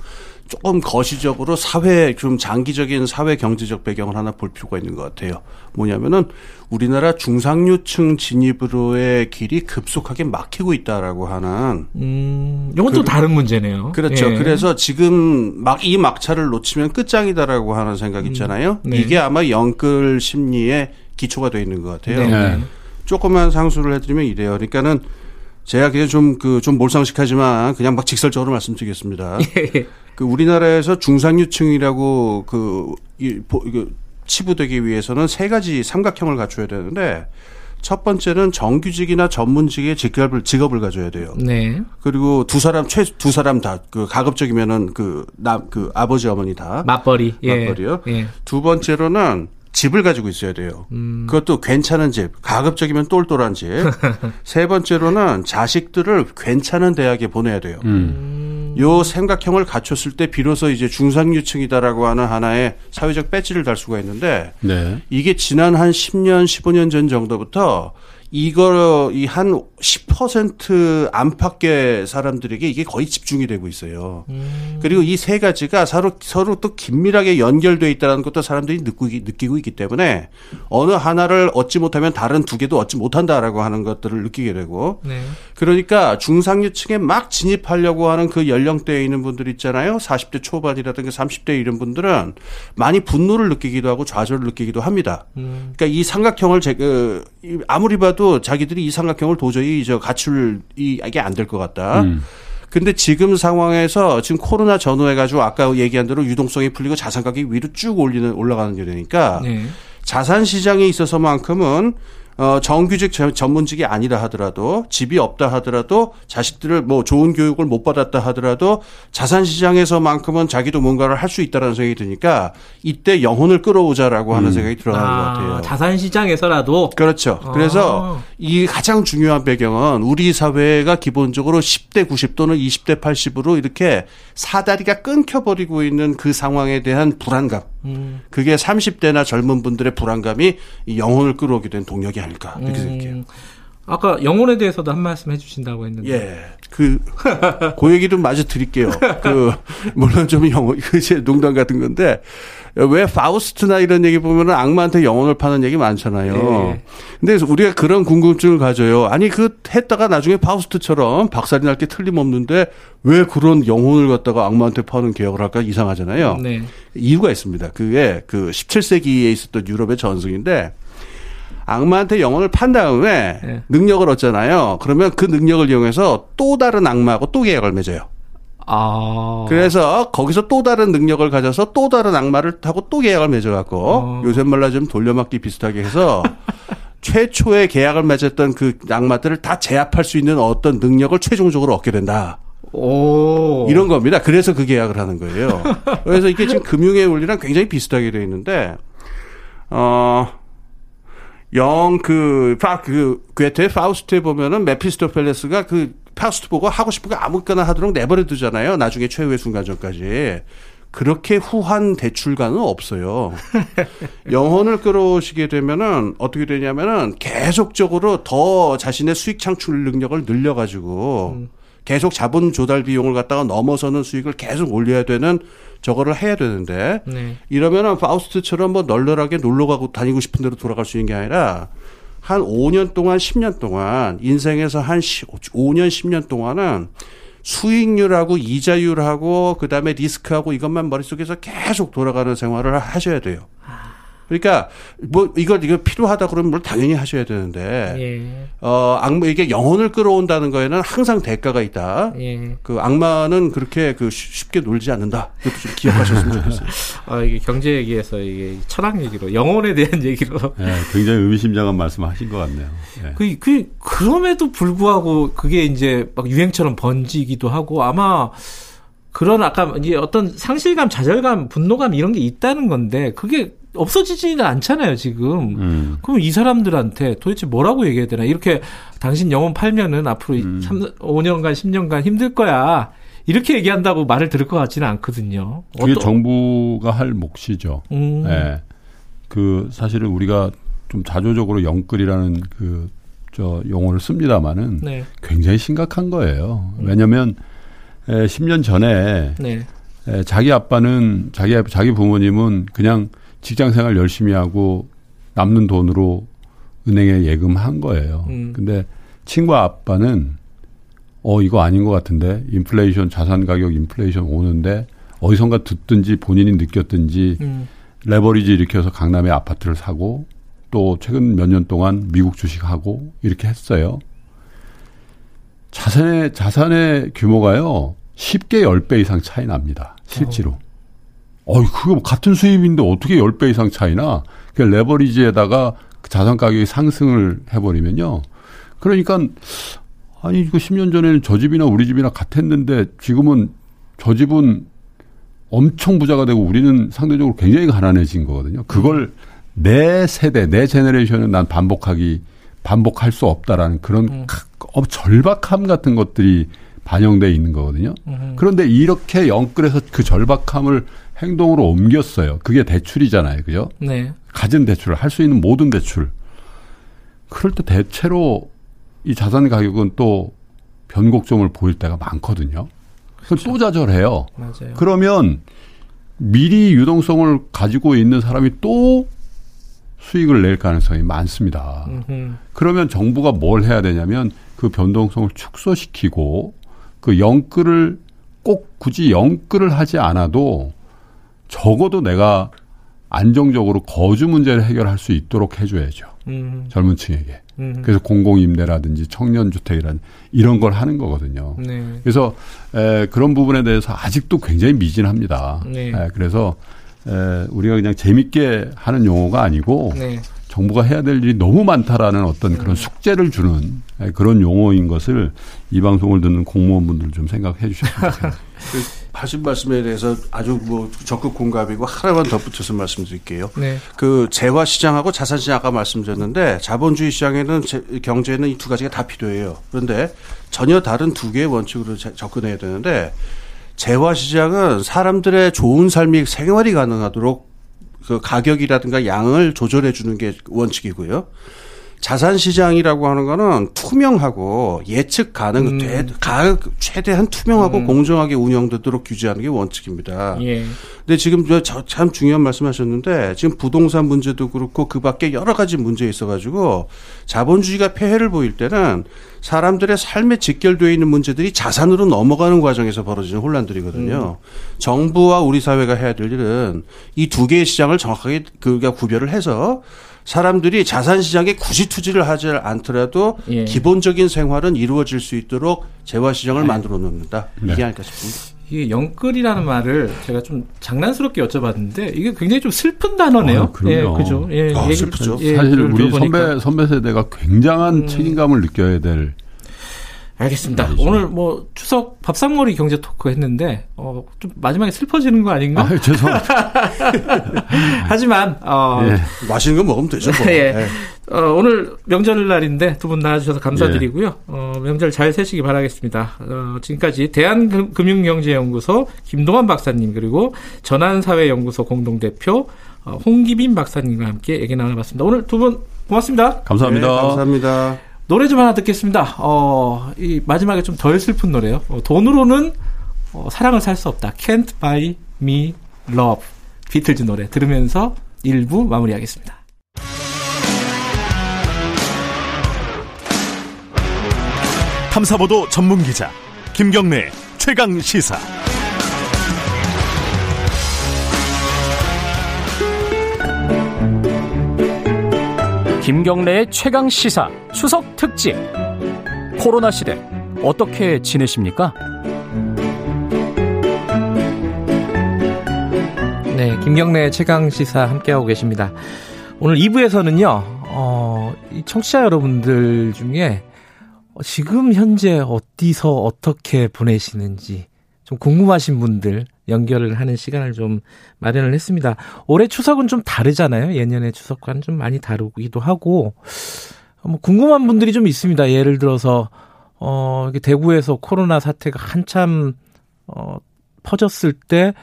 조금 거시적으로 사회 좀 장기적인 사회 경제적 배경을 하나 볼 필요가 있는 것 같아요. 뭐냐면은 우리나라 중상류층 진입으로의 길이 급속하게 막히고 있다라고 하는. 음, 이건 또 그, 다른 문제네요. 그렇죠. 예. 그래서 지금 막 이 막차를 놓치면 끝장이다라고 하는 생각 음, 있잖아요. 음, 네. 이게 아마 영끌 심리의 기초가 되어 있는 것 같아요. 네. 네. 조금만 상수를 해드리면 이래요. 그러니까는 제가 그냥 좀 그 좀 몰상식하지만 그냥 막 직설적으로 말씀드리겠습니다. 예. 그 우리나라에서 중상류층이라고 그, 이, 그 치부되기 위해서는 세 가지 삼각형을 갖춰야 되는데 첫 번째는 정규직이나 전문직의 직업을 직업을 가져야 돼요. 네. 그리고 두 사람 최 두 사람 다 그 가급적이면은 그 남그 그 아버지 어머니 다 맞벌이 예. 맞벌이요. 예. 두 번째로는 집을 가지고 있어야 돼요. 음. 그것도 괜찮은 집, 가급적이면 똘똘한 집. 세 번째로는 자식들을 괜찮은 대학에 보내야 돼요. 음. 요 생각형을 갖췄을 때 비로소 이제 중상류층이다라고 하는 하나의 사회적 배지를 달 수가 있는데 네. 이게 지난 한 10년, 15년 전 정도부터 이거 이 한 10% 안팎의 사람들에게 이게 거의 집중이 되고 있어요. 음. 그리고 이 세 가지가 서로 서로 또 긴밀하게 연결돼 있다는 것도 사람들이 느끼기, 느끼고 있기 때문에 어느 하나를 얻지 못하면 다른 두 개도 얻지 못한다라고 하는 것들을 느끼게 되고 네. 그러니까 중상류층에 막 진입하려고 하는 그 연령대에 있는 분들 있잖아요. 40대 초반이라든가 30대 이런 분들은 많이 분노를 느끼기도 하고 좌절을 느끼기도 합니다. 음. 그러니까 이 삼각형을 제, 그, 아무리 봐도 자기들이 이 삼각형을 도저히 저 가출 이게 안 될 것 같다. 음. 근데 지금 상황에서 지금 코로나 전후해 가지고 아까 얘기한 대로 유동성이 풀리고 자산 가격이 위로 쭉 올리는 올라가는 게 되니까 네. 자산 시장에 있어서만큼은 어, 정규직 전문직이 아니라 하더라도 집이 없다 하더라도 자식들을 뭐 좋은 교육을 못 받았다 하더라도 자산 시장에서만큼은 자기도 뭔가를 할 수 있다라는 생각이 드니까 이때 영혼을 끌어오자라고 하는 음. 생각이 들어가는 아, 것 같아요. 자산 시장에서라도 그렇죠. 아. 그래서 이 가장 중요한 배경은 우리 사회가 기본적으로 10대 90 또는 20대 80으로 이렇게 사다리가 끊겨 버리고 있는 그 상황에 대한 불안감. 음. 그게 30대나 젊은 분들의 불안감이 영혼을 끌어오게 된 동력이 아닐까 이렇게 음. 생각해요. 아까 영혼에 대해서도 한 말씀 해주신다고 했는데. 예. 그, 그 얘기 좀 마저 드릴게요. 그, 물론 좀 영혼, 그 제 농담 같은 건데, 왜 파우스트나 이런 얘기 보면은 악마한테 영혼을 파는 얘기 많잖아요. 예. 근데 우리가 그런 궁금증을 가져요. 아니, 그 했다가 나중에 파우스트처럼 박살이 날 게 틀림없는데 왜 그런 영혼을 갖다가 악마한테 파는 개혁을 할까 이상하잖아요. 네. 이유가 있습니다. 그게 그 17세기에 있었던 유럽의 전승인데 악마한테 영혼을 판 다음에 네. 능력을 얻잖아요. 그러면 그 능력을 이용해서 또 다른 악마하고 또 계약을 맺어요. 아. 그래서 거기서 또 다른 능력을 가져서 또 다른 악마를 타고 또 계약을 맺어갖고 어. 요새 말로 좀 돌려막기 비슷하게 해서 최초의 계약을 맺었던 그 악마들을 다 제압할 수 있는 어떤 능력을 최종적으로 얻게 된다. 오. 이런 겁니다. 그래서 그 계약을 하는 거예요. 그래서 이게 지금 금융의 원리랑 굉장히 비슷하게 되어 있는데, 어, 영, 그, 파, 그, 괴테 파우스트에 보면은 메피스토펠레스가 그 파우스트 보고 하고 싶은 거 아무거나 하도록 내버려 두잖아요. 나중에 최후의 순간 전까지. 그렇게 후한 대출가는 없어요. 영혼을 끌어오시게 되면은 어떻게 되냐면은 계속적으로 더 자신의 수익 창출 능력을 늘려가지고 음. 계속 자본 조달 비용을 갖다가 넘어서는 수익을 계속 올려야 되는 저거를 해야 되는데 네. 이러면은 파우스트처럼 뭐 널널하게 놀러 가고 다니고 싶은 대로 돌아갈 수 있는 게 아니라 한 5년 동안 10년 동안 인생에서 한 5년 10년 동안은 수익률하고 이자율하고 그다음에 리스크하고 이것만 머릿속에서 계속 돌아가는 생활을 하셔야 돼요. 그러니까 뭐 이걸 이거 필요하다 그러면 뭘 당연히 하셔야 되는데 예. 어 악마 이게 영혼을 끌어온다는 거에는 항상 대가가 있다. 예. 그 악마는 그렇게 그 쉽게 놀지 않는다. 그것도 좀 기억하셨으면 좋겠어요. 아 이게 경제 얘기에서 이게 철학 얘기로 영혼에 대한 얘기로 네, 굉장히 의미심장한 말씀하신 것 같네요. 네. 그, 그 그럼에도 불구하고 그게 이제 막 유행처럼 번지기도 하고 아마 그런 아까 이제 어떤 상실감, 좌절감, 분노감 이런 게 있다는 건데 그게 없어지지는 않잖아요, 지금. 음. 그럼 이 사람들한테 도대체 뭐라고 얘기해야 되나? 이렇게 당신 영혼 팔면은 앞으로 음. 3, 5년간, 10년간 힘들 거야. 이렇게 얘기한다고 말을 들을 것 같지는 않거든요. 그게 어떠... 정부가 할 몫이죠. 음. 네. 그 사실은 우리가 좀 자조적으로 영끌이라는 그 저 용어를 씁니다마는 네. 굉장히 심각한 거예요. 음. 왜냐하면 에, 10년 전에 네. 에, 자기 아빠는 자기 자기 부모님은 그냥 직장 생활 열심히 하고 남는 돈으로 은행에 예금한 거예요. 음. 근데 친구 아빠는 어 이거 아닌 것 같은데 인플레이션 자산 가격 인플레이션 오는데 어디선가 듣든지 본인이 느꼈든지 음. 레버리지 일으켜서 강남에 아파트를 사고 또 최근 몇 년 동안 미국 주식하고 이렇게 했어요. 자산의 자산의 규모가요 쉽게 10배 이상 차이 납니다. 실제로. 어. 어이 그거 같은 수입인데 어떻게 10배 이상 차이나? 그 레버리지에다가 자산 가격이 상승을 해버리면요. 그러니까 아니 이거 10년 전에는 저 집이나 우리 집이나 같았는데 지금은 저 집은 엄청 부자가 되고 우리는 상대적으로 굉장히 가난해진 거거든요. 그걸 내 세대, 내 제너레이션은 난 반복하기 반복할 수 없다라는 그런 음. 어, 절박함 같은 것들이 반영돼 있는 거거든요. 음. 그런데 이렇게 영끌에서 그 절박함을 행동으로 옮겼어요. 그게 대출이잖아요. 그죠? 네. 가진 대출을 할 수 있는 모든 대출. 그럴 때 대체로 이 자산 가격은 또 변곡점을 보일 때가 많거든요. 그렇죠. 또 좌절해요. 맞아요. 그러면 미리 유동성을 가지고 있는 사람이 또 수익을 낼 가능성이 많습니다. 음흠. 그러면 정부가 뭘 해야 되냐면 그 변동성을 축소시키고 그 영끌을 꼭 굳이 영끌을 하지 않아도 적어도 내가 안정적으로 거주 문제를 해결할 수 있도록 해줘야죠. 음. 젊은 층에게. 음. 그래서 공공임대라든지 청년주택이라든 이런 걸 하는 거거든요. 네. 그래서 에, 그런 부분에 대해서 아직도 굉장히 미진합니다. 네. 에, 그래서 에, 우리가 그냥 재밌게 하는 용어가 아니고 네. 정부가 해야 될 일이 너무 많다라는 어떤 그런 음. 숙제를 주는 그런 용어인 것을 이 방송을 듣는 공무원분들 좀 생각해 주셨으면 좋겠습니다. 하신 말씀에 대해서 아주 뭐 적극 공감이고 하나만 덧붙여서 말씀드릴게요. 네. 그 재화 시장하고 자산 시장 아까 말씀드렸는데 자본주의 시장에는 경제는 이 두 가지가 다 필요해요. 그런데 전혀 다른 두 개의 원칙으로 접근해야 되는데 재화 시장은 사람들의 좋은 삶이 생활이 가능하도록 그 가격이라든가 양을 조절해 주는 게 원칙이고요. 자산 시장이라고 하는 거는 투명하고 예측 가능, 음. 되, 가, 최대한 투명하고 음. 공정하게 운영되도록 규제하는 게 원칙입니다. 예. 근데 지금 참 중요한 말씀 하셨는데 지금 부동산 문제도 그렇고 그 밖에 여러 가지 문제 있어가지고 자본주의가 폐해를 보일 때는 사람들의 삶에 직결되어 있는 문제들이 자산으로 넘어가는 과정에서 벌어지는 혼란들이거든요. 음. 정부와 우리 사회가 해야 될 일은 이 두 개의 시장을 정확하게 그가 구별을 해서 사람들이 자산 시장에 굳이 투지를 하지 않더라도 예. 기본적인 생활은 이루어질 수 있도록 재화 시장을 네. 만들어 놓는다. 이게 네. 아닐까 싶습니다. 이게 영끌이라는 말을 제가 좀 장난스럽게 여쭤봤는데 이게 굉장히 좀 슬픈 단어네요. 아, 예, 그죠. 예, 아, 슬프죠. 예, 사실 우리 선배 선배 세대가 굉장한 음. 책임감을 느껴야 될 알겠습니다. 말이죠. 오늘 뭐 추석 밥상머리 경제 토크 했는데 어, 좀 마지막에 슬퍼지는 거 아닌가? 아, 죄송합니다. 하지만 어, 예. 맛있는 거 먹으면 되죠. 뭐. 예. 예. 어, 오늘 명절 날인데 두 분 나와주셔서 감사드리고요. 예. 어, 명절 잘 세시기 바라겠습니다. 어, 지금까지 대한금융경제연구소 김동환 박사님 그리고 전환사회연구소 공동대표 어, 홍기빈 박사님과 함께 얘기 나눠봤습니다. 오늘 두 분 고맙습니다. 감사합니다. 네, 감사합니다. 노래 좀 하나 듣겠습니다. 어, 이 마지막에 좀 덜 슬픈 노래요. 어, 돈으로는 어, 사랑을 살 수 없다. Can't buy me love. 비틀즈 노래 들으면서 1부 마무리하겠습니다. 탐사보도 전문 기자 김경래 최강 시사. 김경래의 최강 시사 추석 특집. 코로나 시대 어떻게 지내십니까? 네, 김경래 최강 시사 함께하고 계십니다. 오늘 2부에서는요, 어, 청취자 여러분들 중에 지금 현재 어디서 어떻게 보내시는지 좀 궁금하신 분들 연결을 하는 시간을 좀 마련을 했습니다. 올해 추석은 좀 다르잖아요. 예년의 추석과는 좀 많이 다르기도 하고 뭐 궁금한 분들이 좀 있습니다. 예를 들어서 어 대구에서 코로나 사태가 한참 어 퍼졌을 때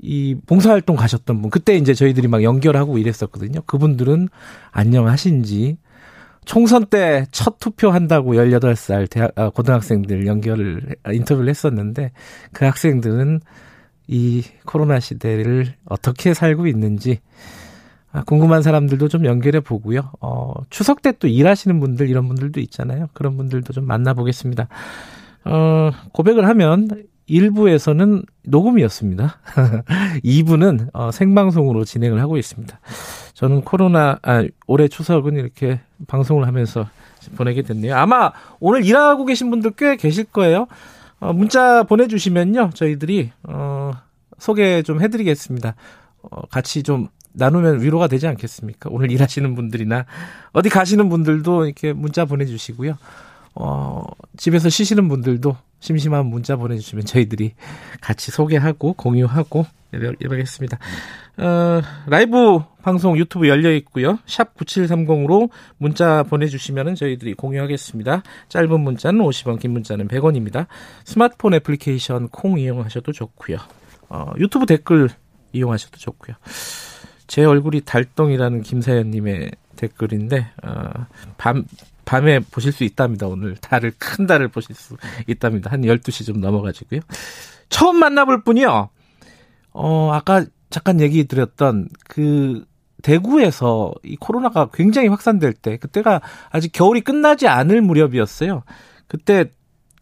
이 봉사활동 가셨던 분 그때 이제 저희들이 막 연결하고 이랬었거든요. 그분들은 안녕하신지 총선 때 첫 투표한다고 18살 대학, 아, 고등학생들 연결을, 인터뷰를 했었는데 그 학생들은 이 코로나 시대를 어떻게 살고 있는지 아, 궁금한 사람들도 좀 연결해 보고요. 어, 추석 때 또 일하시는 분들 이런 분들도 있잖아요. 그런 분들도 좀 만나보겠습니다. 어, 고백을 하면 1부에서는 녹음이었습니다. 2부는 어, 생방송으로 진행을 하고 있습니다. 저는 코로나 아, 올해 추석은 이렇게 방송을 하면서 보내게 됐네요. 아마 오늘 일하고 계신 분들 꽤 계실 거예요. 어, 문자 보내주시면요. 저희들이, 어, 소개 좀 해드리겠습니다. 어, 같이 좀 나누면 위로가 되지 않겠습니까? 오늘 일하시는 분들이나 어디 가시는 분들도 이렇게 문자 보내주시고요. 어, 집에서 쉬시는 분들도 심심한 문자 보내주시면 저희들이 같이 소개하고 공유하고 예방했습니다. 어, 라이브 방송 유튜브 열려 있고요. 샵 9730으로 문자 보내주시면 저희들이 공유하겠습니다. 짧은 문자는 50원, 긴 문자는 100원입니다. 스마트폰 애플리케이션 콩 이용하셔도 좋고요. 어, 유튜브 댓글 이용하셔도 좋고요. 제 얼굴이 달동이라는 김사연님의 댓글인데 어, 밤 밤에 보실 수 있답니다. 오늘 달을 큰 달을 보실 수 있답니다. 한 12시 좀 넘어가지고요. 처음 만나볼 분이요. 어, 아까 잠깐 얘기 드렸던 그 대구에서 이 코로나가 굉장히 확산될 때 그때가 아직 겨울이 끝나지 않을 무렵이었어요. 그때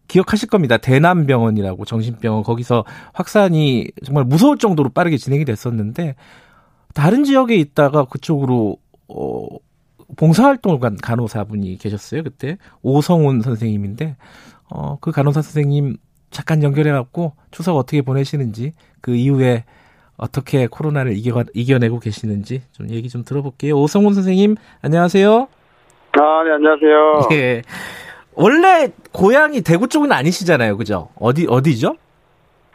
기억하실 겁니다. 대남병원이라고 정신병원 거기서 확산이 정말 무서울 정도로 빠르게 진행이 됐었는데 다른 지역에 있다가 그쪽으로 어 봉사활동을 간 간호사분이 계셨어요. 그때 오성훈 선생님인데 어 그 간호사 선생님 잠깐 연결해 갖고 추석 어떻게 보내시는지 그 이후에 어떻게 코로나를 이겨, 이겨내고 계시는지 좀 얘기 좀 들어볼게요. 오성훈 선생님, 안녕하세요. 아, 네, 안녕하세요. 예. 원래 고향이 대구 쪽은 아니시잖아요. 그죠? 어디, 어디죠?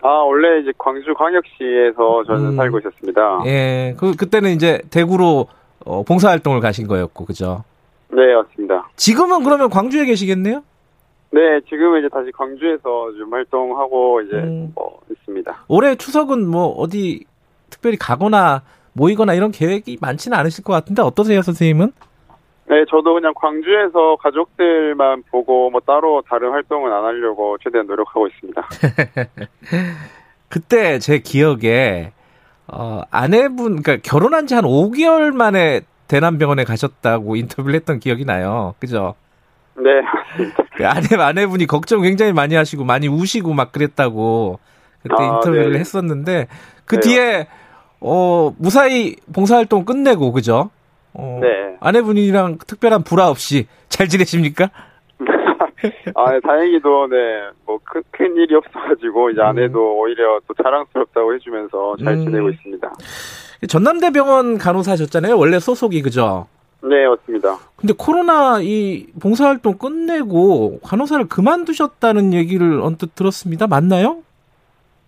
아, 원래 이제 광주 광역시에서 저는 음, 살고 있었습니다. 예. 그, 그때는 이제 대구로 어, 봉사활동을 가신 거였고, 그죠? 네, 맞습니다. 지금은 그러면 광주에 계시겠네요? 네, 지금은 이제 다시 광주에서 좀 활동하고 이제 음. 뭐 있습니다. 올해 추석은 뭐 어디 특별히 가거나 모이거나 이런 계획이 많지는 않으실 것 같은데 어떠세요, 선생님은? 네, 저도 그냥 광주에서 가족들만 보고 뭐 따로 다른 활동은 안 하려고 최대한 노력하고 있습니다. 그때 제 기억에 어, 아내분, 그러니까 결혼한 지 한 5개월 만에 대남병원에 가셨다고 인터뷰를 했던 기억이 나요. 그죠? 네. 그 아내, 아내분이 걱정 굉장히 많이 하시고 많이 우시고 막 그랬다고 그때 아, 인터뷰를 네. 했었는데 그 네. 뒤에 어, 무사히 봉사활동 끝내고, 그죠? 어, 네. 아내분이랑 특별한 불화 없이 잘 지내십니까? 아, 네, 다행히도, 네, 뭐, 큰, 큰 일이 없어가지고, 이제 아내도 음. 오히려 또 자랑스럽다고 해주면서 잘 음. 지내고 있습니다. 전남대병원 간호사셨잖아요. 원래 소속이, 그죠? 네, 맞습니다. 근데 코로나 이 봉사활동 끝내고 간호사를 그만두셨다는 얘기를 언뜻 들었습니다. 맞나요?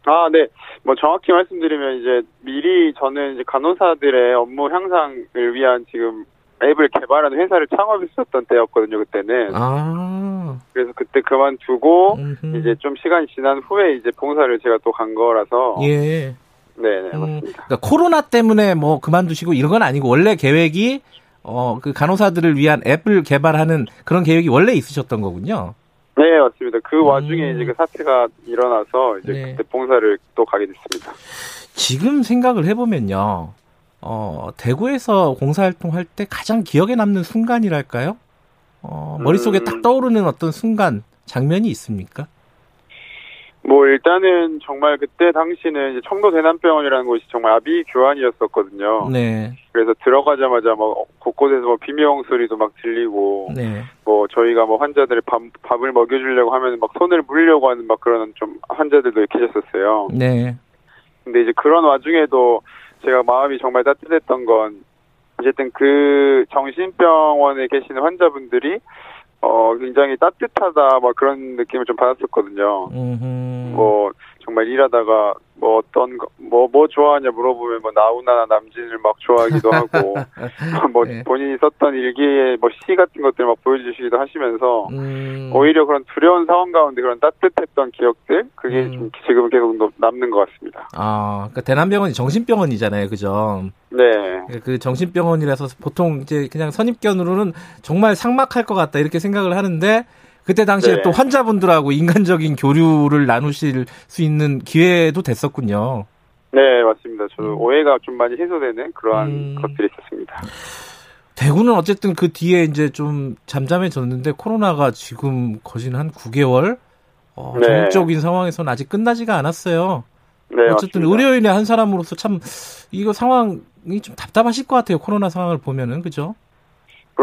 아, 네. 뭐 정확히 말씀드리면 이제 미리 저는 이제 간호사들의 업무 향상을 위한 지금 앱을 개발하는 회사를 창업했었던 때였거든요, 그때는. 아. 그래서 그때 그만두고 음흠. 이제 좀 시간이 지난 후에 이제 봉사를 제가 또 간 거라서. 예. 네, 네, 음, 맞습니다. 그러니까 코로나 때문에 뭐 그만두시고 이런 건 아니고 원래 계획이 어, 그 간호사들을 위한 앱을 개발하는 그런 계획이 원래 있으셨던 거군요. 네, 맞습니다. 그 음. 와중에 이제 그 사태가 일어나서 이제 네. 그때 봉사를 또 가게 됐습니다. 지금 생각을 해보면요, 어, 대구에서 봉사활동 할 때 가장 기억에 남는 순간이랄까요? 어, 머릿속에 음. 딱 떠오르는 어떤 순간, 장면이 있습니까? 뭐 일단은 정말 그때 당시는 청도 대남병원이라는 곳이 정말 아비 교환이었었거든요. 네. 그래서 들어가자마자 뭐 곳곳에서 뭐 비명 소리도 막 들리고, 네. 뭐 저희가 뭐 환자들 밥 밥을 먹여 주려고 하면 막 손을 물려고 하는 막 그런 좀 환자들도 계셨었어요. 네. 근데 이제 그런 와중에도 제가 마음이 정말 따뜻했던 건 어쨌든 그 정신병원에 계시는 환자분들이 어, 굉장히 따뜻하다, 막 그런 느낌을 좀 받았었거든요. 음흠. 뭐, 정말 일하다가 뭐 어떤 뭐뭐 뭐 좋아하냐 물어보면 뭐 나훈아나 남진을 막 좋아하기도 하고 뭐 네. 본인이 썼던 일기에 뭐 시 같은 것들 막 보여주시기도 하시면서 음. 오히려 그런 두려운 상황 가운데 그런 따뜻했던 기억들 그게 음. 좀 지금 계속 남는 것 같습니다. 아, 그러니까 대남병원이 정신병원이잖아요, 그죠? 네. 그 정신병원이라서 보통 이제 그냥 선입견으로는 정말 상막할 것 같다 이렇게 생각을 하는데 그때 당시에 네. 또 환자분들하고 인간적인 교류를 나누실 수 있는 기회도 됐었군요. 네, 맞습니다. 저도 음. 오해가 좀 많이 해소되는 그러한 음. 것들이 있었습니다. 대구는 어쨌든 그 뒤에 이제 좀 잠잠해졌는데 코로나가 지금 거진 한 9개월 어, 네. 전국적인 상황에서는 아직 끝나지가 않았어요. 네, 어쨌든 맞습니다. 의료인의 한 사람으로서 참 이거 상황이 좀 답답하실 것 같아요. 코로나 상황을 보면은 그죠?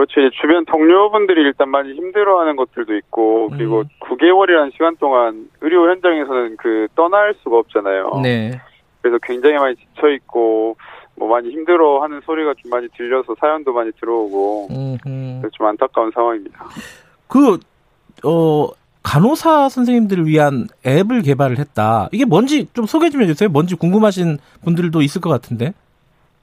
이제 주변 동료분들이 일단 많이 힘들어하는 것들도 있고 그리고 음. 9개월이라는 시간 동안 의료 현장에서는 그 떠날 수가 없잖아요. 네. 그래서 굉장히 많이 지쳐 있고 뭐 많이 힘들어하는 소리가 좀 많이 들려서 사연도 많이 들어오고 좀 안타까운 상황입니다. 그 어 간호사 선생님들을 위한 앱을 개발을 했다. 이게 뭔지 좀 소개 좀 해주세요. 뭔지 궁금하신 분들도 있을 것 같은데.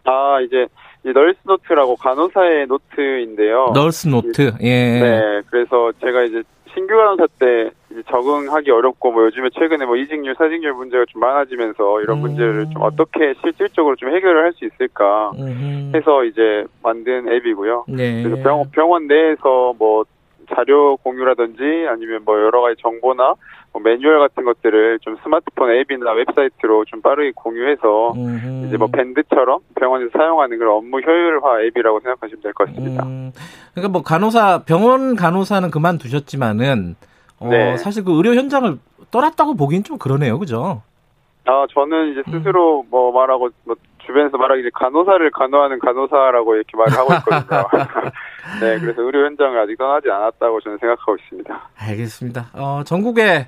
아 이제 Nurse Note라고 간호사의 노트인데요. Nurse Note. 예. 네. 그래서 제가 이제 신규 간호사 때 적응하기 어렵고 뭐 요즘에 최근에 뭐 이직률, 사직률 문제가 좀 많아지면서 이런 음. 문제를 좀 어떻게 실질적으로 좀 해결을 할 수 있을까 음. 해서 이제 만든 앱이고요. 네. 그래서 병원, 병원 내에서 뭐 자료 공유라든지 아니면 뭐 여러 가지 정보나 뭐 매뉴얼 같은 것들을 좀 스마트폰 앱이나 웹사이트로 좀 빠르게 공유해서 음흠. 이제 뭐 밴드처럼 병원에서 사용하는 그런 업무 효율화 앱이라고 생각하시면 될 것 같습니다. 음, 그러니까 뭐 간호사 병원 간호사는 그만두셨지만은 어, 네. 사실 그 의료 현장을 떠났다고 보기엔 좀 그러네요, 그죠? 아 저는 이제 스스로 음. 뭐 말하고 뭐 주변에서 말하기 간호사를 간호하는 간호사라고 이렇게 말을 하고 있거든요. 네, 그래서 의료 현장을 아직 떠나지 않았다고 저는 생각하고 있습니다. 알겠습니다. 어, 전국에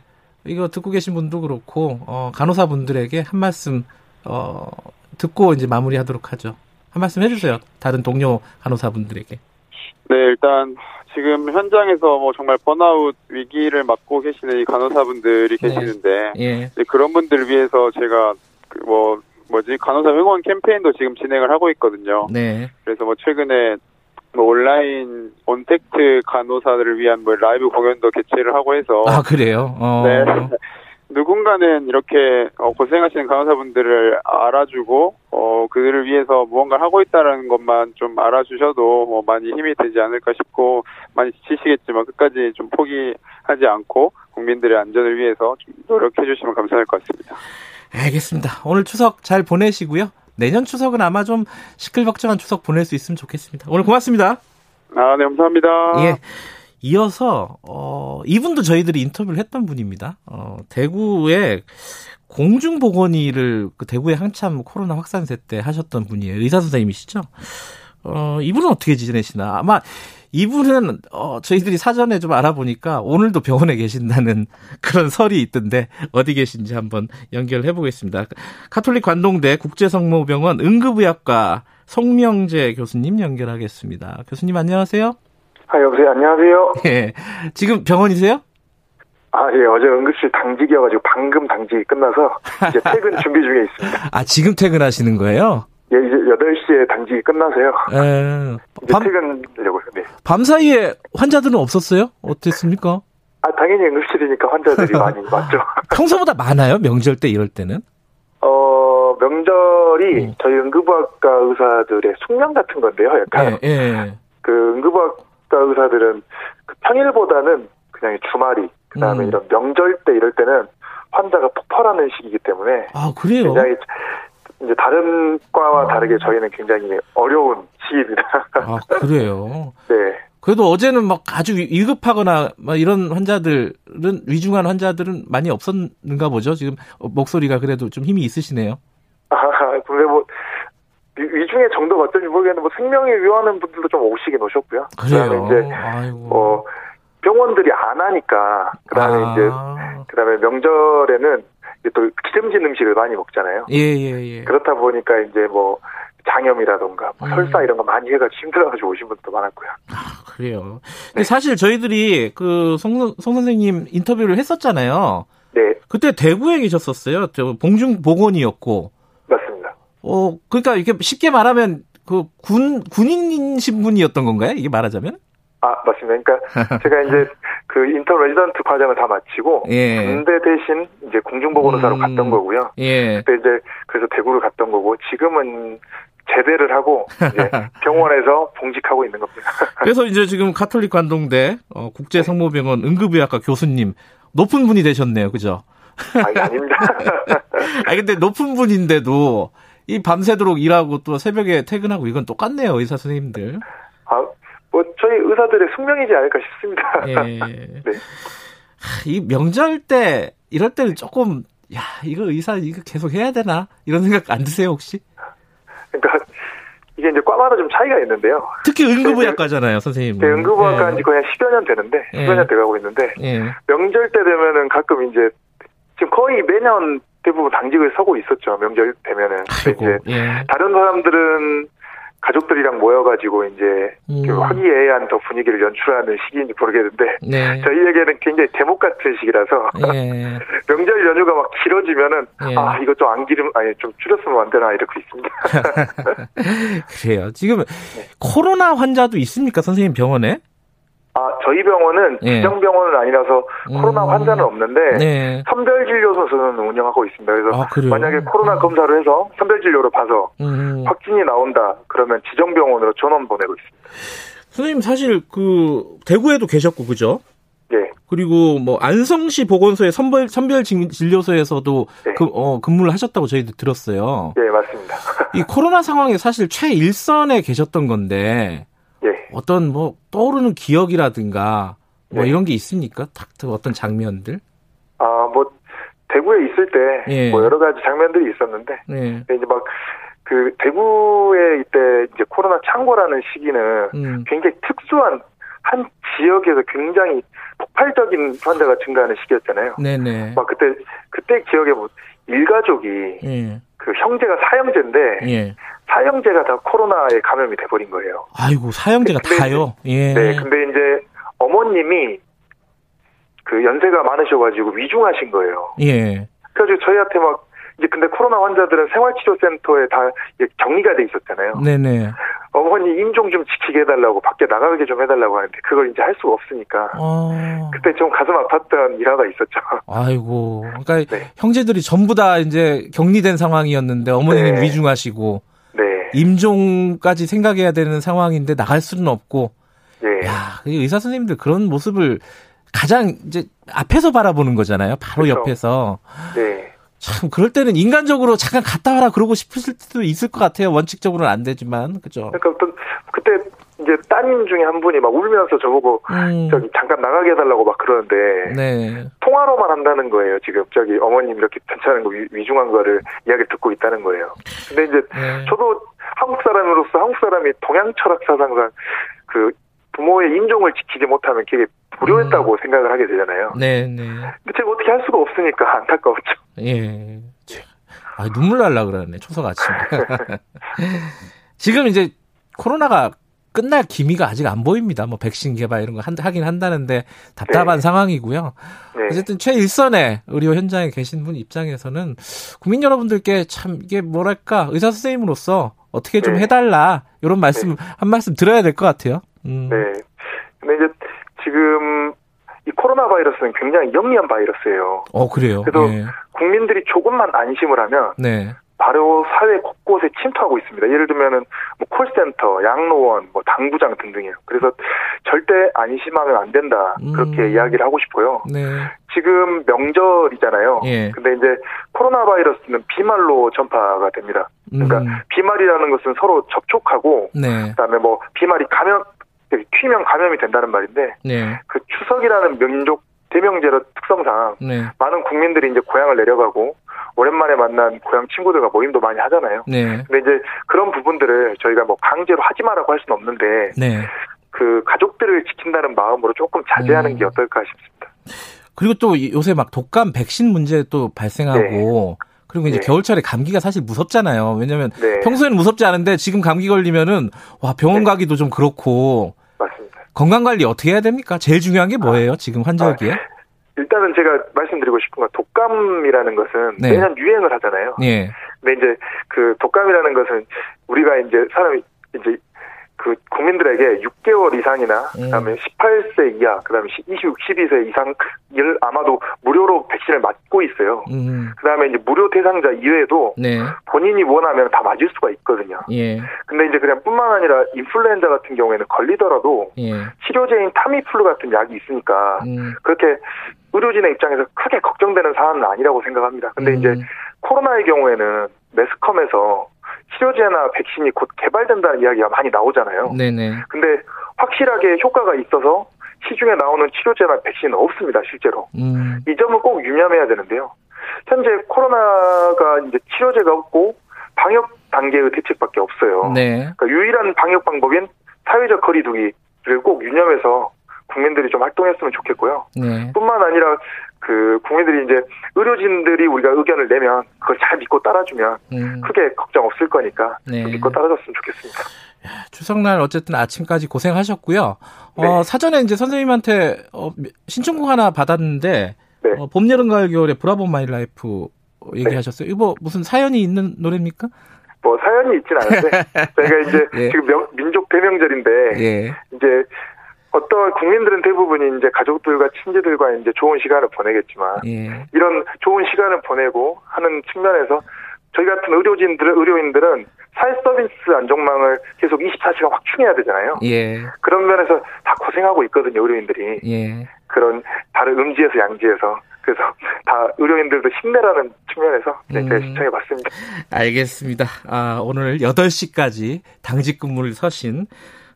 이거 듣고 계신 분도 그렇고 어, 간호사 분들에게 한 말씀 어, 듣고 이제 마무리하도록 하죠. 한 말씀 해주세요. 다른 동료 간호사 분들에게. 네, 일단 지금 현장에서 뭐 정말 번아웃 위기를 맞고 계시는 이 간호사분들이 네. 계시는데 예. 그런 분들을 위해서 제가 그 뭐 뭐지 간호사 응원 캠페인도 지금 진행을 하고 있거든요. 네. 그래서 뭐 최근에 뭐 온라인 온택트 간호사들을 위한 뭐 라이브 공연도 개최를 하고 해서 아 그래요? 어. 네. 누군가는 이렇게 어, 고생하시는 간호사분들을 알아주고 어 그들을 위해서 무언가를 하고 있다는 것만 좀 알아주셔도 뭐 많이 힘이 되지 않을까 싶고 많이 지치시겠지만 끝까지 좀 포기하지 않고 국민들의 안전을 위해서 좀 노력해 주시면 감사할 것 같습니다. 알겠습니다. 오늘 추석 잘 보내시고요. 내년 추석은 아마 좀 시끌벅적한 추석 보낼 수 있으면 좋겠습니다. 오늘 고맙습니다. 아, 네, 감사합니다. 예. 이어서 어 이분도 저희들이 인터뷰를 했던 분입니다. 어 대구에 공중보건의를 그 대구에 한참 코로나 확산세 때 하셨던 분이에요. 의사 선생님이시죠? 어 이분은 어떻게 지내시나? 아마 이분은 어 저희들이 사전에 좀 알아보니까 오늘도 병원에 계신다는 그런 설이 있던데 어디 계신지 한번 연결해 보겠습니다. 카톨릭 관동대 국제성모병원 응급의학과 송명재 교수님 연결하겠습니다. 교수님 안녕하세요. 아 여보세요 안녕하세요. 예 지금 병원이세요? 아, 예, 어제 응급실 당직이어가지고 방금 당직이 끝나서 이제 퇴근 준비 중에 있습니다. 아, 지금 퇴근하시는 거예요? 예, 이제 8시에 당직이 끝나서요. 에, 이제 밤, 퇴근하려고요, 네. 밤 사이에 환자들은 없었어요? 어땠습니까? 아, 당연히 응급실이니까 환자들이 많이 많죠. 평소보다 많아요? 명절 때 이럴 때는? 어, 명절이 음. 저희 응급학과 의사들의 숙명 같은 건데요, 약간. 예, 예. 그 응급학과 의사들은 그 평일보다는 그냥 주말이, 그 다음에 음. 이런 명절 때 이럴 때는 환자가 폭발하는 시기이기 때문에. 아, 그래요? 굉장히 이제 다른 과와 다르게 저희는 굉장히 어려운 시기입니다. 아, 그래요? 네. 그래도 어제는 막 아주 위급하거나 막 이런 환자들은 위중한 환자들은 많이 없었는가 보죠. 지금 목소리가 그래도 좀 힘이 있으시네요. 아, 근데 뭐 위중의 정도가 어쩐지 모르겠는데 뭐 생명이 위험한 분들도 좀 오시긴 오셨고요. 그래요. 이제 아이고. 뭐 병원들이 안 하니까 그다음에 아. 이제 그다음에 명절에는 또 기름진 음식을 많이 먹잖아요. 예, 예, 예. 그렇다 보니까 이제 뭐 장염이라던가 뭐 음. 설사 이런 거 많이 해가지고 힘들어가지고 오신 분도 많았고요. 아, 그래요. 근데 네. 사실 저희들이 그송 송 선생님 인터뷰를 했었잖아요. 네. 그때 대구에 계셨었어요. 공중 보건의였고. 맞습니다. 어, 그러니까 이렇게 쉽게 말하면 그 군 군인 신분이었던 건가요? 이게 말하자면? 아, 맞습니다. 그러니까 제가 이제 그 인턴 레지던트 과정을 다 마치고 예. 군대 대신 이제 공중보건의사로 음. 갔던 거고요. 예. 그때 이제 그래서 대구를 갔던 거고 지금은 제대를 하고 이제 병원에서 봉직하고 있는 겁니다. 그래서 이제 지금 카톨릭 관동대 어, 국제성모병원 응급의학과 교수님 높은 분이 되셨네요. 그죠? 아니, 아닙니다. 아 근데 높은 분인데도 이 밤새도록 일하고 또 새벽에 퇴근하고 이건 똑같네요. 의사 선생님들. 아, 뭐 저희 의사들의 숙명이지 않을까 싶습니다. 예. 네. 이 명절 때 이럴 때는 조금 야 이거 의사 이거 계속 해야 되나 이런 생각 안 드세요 혹시? 그러니까 이게 이제 과마다 좀 차이가 있는데요. 특히 응급의학과잖아요, 선생님. 네, 응급의학과 예. 거의 한 10여 년 되는데, 10여 년 예. 돼가고 있는데, 예. 명절 때 되면은 가끔 이제, 지금 거의 매년 대부분 당직을 서고 있었죠, 명절 되면은. 이제, 예. 다른 사람들은 가족들이랑 모여가지고 이제 음. 그 화기애애한 더 분위기를 연출하는 시기인지 모르겠는데 네. 저희에게는 굉장히 대목 같은 시기라서 예. 명절 연휴가 막 길어지면은 예. 아 이거 좀 안 기름 아니 좀 줄였으면 안 되나 이렇게 있습니다. 그래요. 지금 네. 코로나 환자도 있습니까 선생님 병원에? 아, 저희 병원은 예. 지정병원은 아니라서 코로나 음. 환자는 없는데 네. 선별진료소는 운영하고 있습니다. 그래서 아, 만약에 코로나 음. 검사를 해서 선별진료로 봐서 음. 확진이 나온다 그러면 지정병원으로 전원 보내고 있습니다. 선생님 사실 그 대구에도 계셨고 그죠? 네. 그리고 뭐 안성시 보건소의 선별 선별 진료소에서도 네. 그, 어, 근무를 하셨다고 저희도 들었어요. 네, 맞습니다. 이 코로나 상황에 사실 최일선에 계셨던 건데 예. 어떤 뭐 떠오르는 기억이라든가 뭐 네. 이런 게 있습니까? 딱 어떤 장면들? 아, 뭐 대구에 있을 때뭐 예. 여러 가지 장면들이 있었는데 예. 이제 막 그 대구에 이때 이제 코로나 창고라는 시기는 음. 굉장히 특수한 한 지역에서 굉장히 폭발적인 환자가 증가하는 시기였잖아요. 네네. 막 그때 그때 기억에 뭐 일가족이 예. 그 형제가 사형제인데 예. 사형제가 다 코로나에 감염이 돼버린 거예요. 아이고 사형제가 다요. 예. 네, 근데 이제 어머님이 그 연세가 많으셔가지고 위중하신 거예요. 예. 그래서 저희한테 막 이제 근데 코로나 환자들은 생활치료센터에 다 격리가 돼 있었잖아요. 네네. 어머니 임종 좀 지키게 해달라고 밖에 나가게 좀 해달라고 하는데 그걸 이제 할 수가 없으니까 어... 그때 좀 가슴 아팠던 일화가 있었죠. 아이고, 그러니까 네. 형제들이 전부 다 이제 격리된 상황이었는데 어머니는 네. 위중하시고 네. 임종까지 생각해야 되는 상황인데 나갈 수는 없고. 네. 야, 의사 선생님들 그런 모습을 가장 이제 앞에서 바라보는 거잖아요. 바로 그렇죠. 옆에서. 네. 참 그럴 때는 인간적으로 잠깐 갔다 와라 그러고 싶을 수도 있을 것 같아요. 원칙적으로는 안 되지만 그죠. 그러니까 어떤 그때 이제 따님 중에 한 분이 막 울면서 저보고 음. 저기 잠깐 나가게 해달라고 막 그러는데 네. 통화로만 한다는 거예요. 지금 저기 어머님 이렇게 괜찮은 거 위, 중한 거를 이야기 듣고 있다는 거예요. 근데 이제 네. 저도 한국 사람으로서 한국 사람이 동양 철학 사상상 그 부모의 인종을 지키지 못하면 되게 불효했다고 음. 생각을 하게 되잖아요. 네, 네. 근데 제가 어떻게 할 수가 없으니까 안타까웠죠. 예. 아, 눈물 날라 그러네, 초석 아침에. 지금 이제 코로나가 끝날 기미가 아직 안 보입니다. 뭐 백신 개발 이런 거 한, 하긴 한다는데 답답한 네. 상황이고요. 네. 어쨌든 최일선의 의료 현장에 계신 분 입장에서는 국민 여러분들께 참 이게 뭐랄까 의사 선생님으로서 어떻게 좀 네. 해달라 이런 말씀 네. 한 말씀 드려야 될 것 같아요. 음. 네. 근데 이제 지금 이 코로나 바이러스는 굉장히 영리한 바이러스예요. 어 그래요. 그래서 네. 국민들이 조금만 안심을 하면 네. 바로 사회 곳곳에 침투하고 있습니다. 예를 들면은 뭐 콜센터, 양로원, 뭐 당구장 등등이에요. 그래서 절대 안심하면 안 된다 그렇게 음. 이야기를 하고 싶고요. 네. 지금 명절이잖아요. 예. 근데 이제 코로나 바이러스는 비말로 전파가 됩니다. 그러니까 음. 비말이라는 것은 서로 접촉하고 네. 그다음에 뭐 비말이 감염 튀면 감염이 된다는 말인데 네. 그 추석이라는 민족 대명제로 특성상 네. 많은 국민들이 이제 고향을 내려가고 오랜만에 만난 고향 친구들과 모임도 많이 하잖아요. 네. 근데 이제 그런 부분들을 저희가 뭐 강제로 하지 말라고 할 수는 없는데 네. 그 가족들을 지킨다는 마음으로 조금 자제하는 음. 게 어떨까 싶습니다. 그리고 또 요새 막 독감 백신 문제 또 발생하고 네. 그리고 이제 네. 겨울철에 감기가 사실 무섭잖아요. 왜냐면 네. 평소에는 무섭지 않은데 지금 감기 걸리면은 와 병원 네. 가기도 좀 그렇고. 건강 관리 어떻게 해야 됩니까? 제일 중요한 게 뭐예요? 아, 지금 환절기에? 아, 일단은 제가 말씀드리고 싶은 건 독감이라는 것은 네. 매년 유행을 하잖아요. 네. 근데 이제 그 독감이라는 것은 우리가 이제 사람이 이제 그 국민들에게 6개월 이상이나 음. 그다음에 18세 이하 그다음에 26, 12세 이상 을 아마도 무료로 백신을 맞고 있어요. 음. 그다음에 이제 무료 대상자 이외에도 네. 본인이 원하면 다 맞을 수가 있거든요. 예. 근데 이제 그냥 뿐만 아니라 인플루엔자 같은 경우에는 걸리더라도 예. 치료제인 타미플루 같은 약이 있으니까 음. 그렇게 의료진의 입장에서 크게 걱정되는 사안은 아니라고 생각합니다. 근데 음. 이제 코로나의 경우에는 매스컴에서 치료제나 백신이 곧 개발된다는 이야기가 많이 나오잖아요. 네네. 근데 확실하게 효과가 있어서 시중에 나오는 치료제나 백신은 없습니다, 실제로. 음. 이 점은 꼭 유념해야 되는데요. 현재 코로나가 이제 치료제가 없고 방역 단계의 대책밖에 없어요. 네. 그러니까 유일한 방역 방법인 사회적 거리두기를 꼭 유념해서 국민들이 좀 활동했으면 좋겠고요. 네. 뿐만 아니라 그 국민들이 이제 의료진들이 우리가 의견을 내면 그걸 잘 믿고 따라주면 음. 크게 걱정 없을 거니까 네. 믿고 따라줬으면 좋겠습니다. 추석날 어쨌든 아침까지 고생하셨고요. 어, 네. 사전에 이제 선생님한테 어, 신청곡 하나 받았는데 네. 어, 봄, 여름, 가을, 겨울에 Bravo My Life 얘기하셨어요. 네. 이거 무슨 사연이 있는 노래입니까? 뭐 사연이 있진 않은데 저희가 이제 예. 지금 명, 민족 대명절인데 예. 이제 어떤 국민들은 대부분이 이제 가족들과 친지들과 이제 좋은 시간을 보내겠지만 예. 이런 좋은 시간을 보내고 하는 측면에서 저희 같은 의료진들 의료인들은 사회 서비스 안정망을 계속 24시간 확충해야 되잖아요. 예. 그런 면에서 다 고생하고 있거든요, 의료인들이. 예. 그런 다른 음지에서 양지에서. 그래서 다 의료인들도 힘내라는 측면에서 네, 제가 음. 신청해 봤습니다. 알겠습니다. 아, 오늘 8시까지 당직 근무를 서신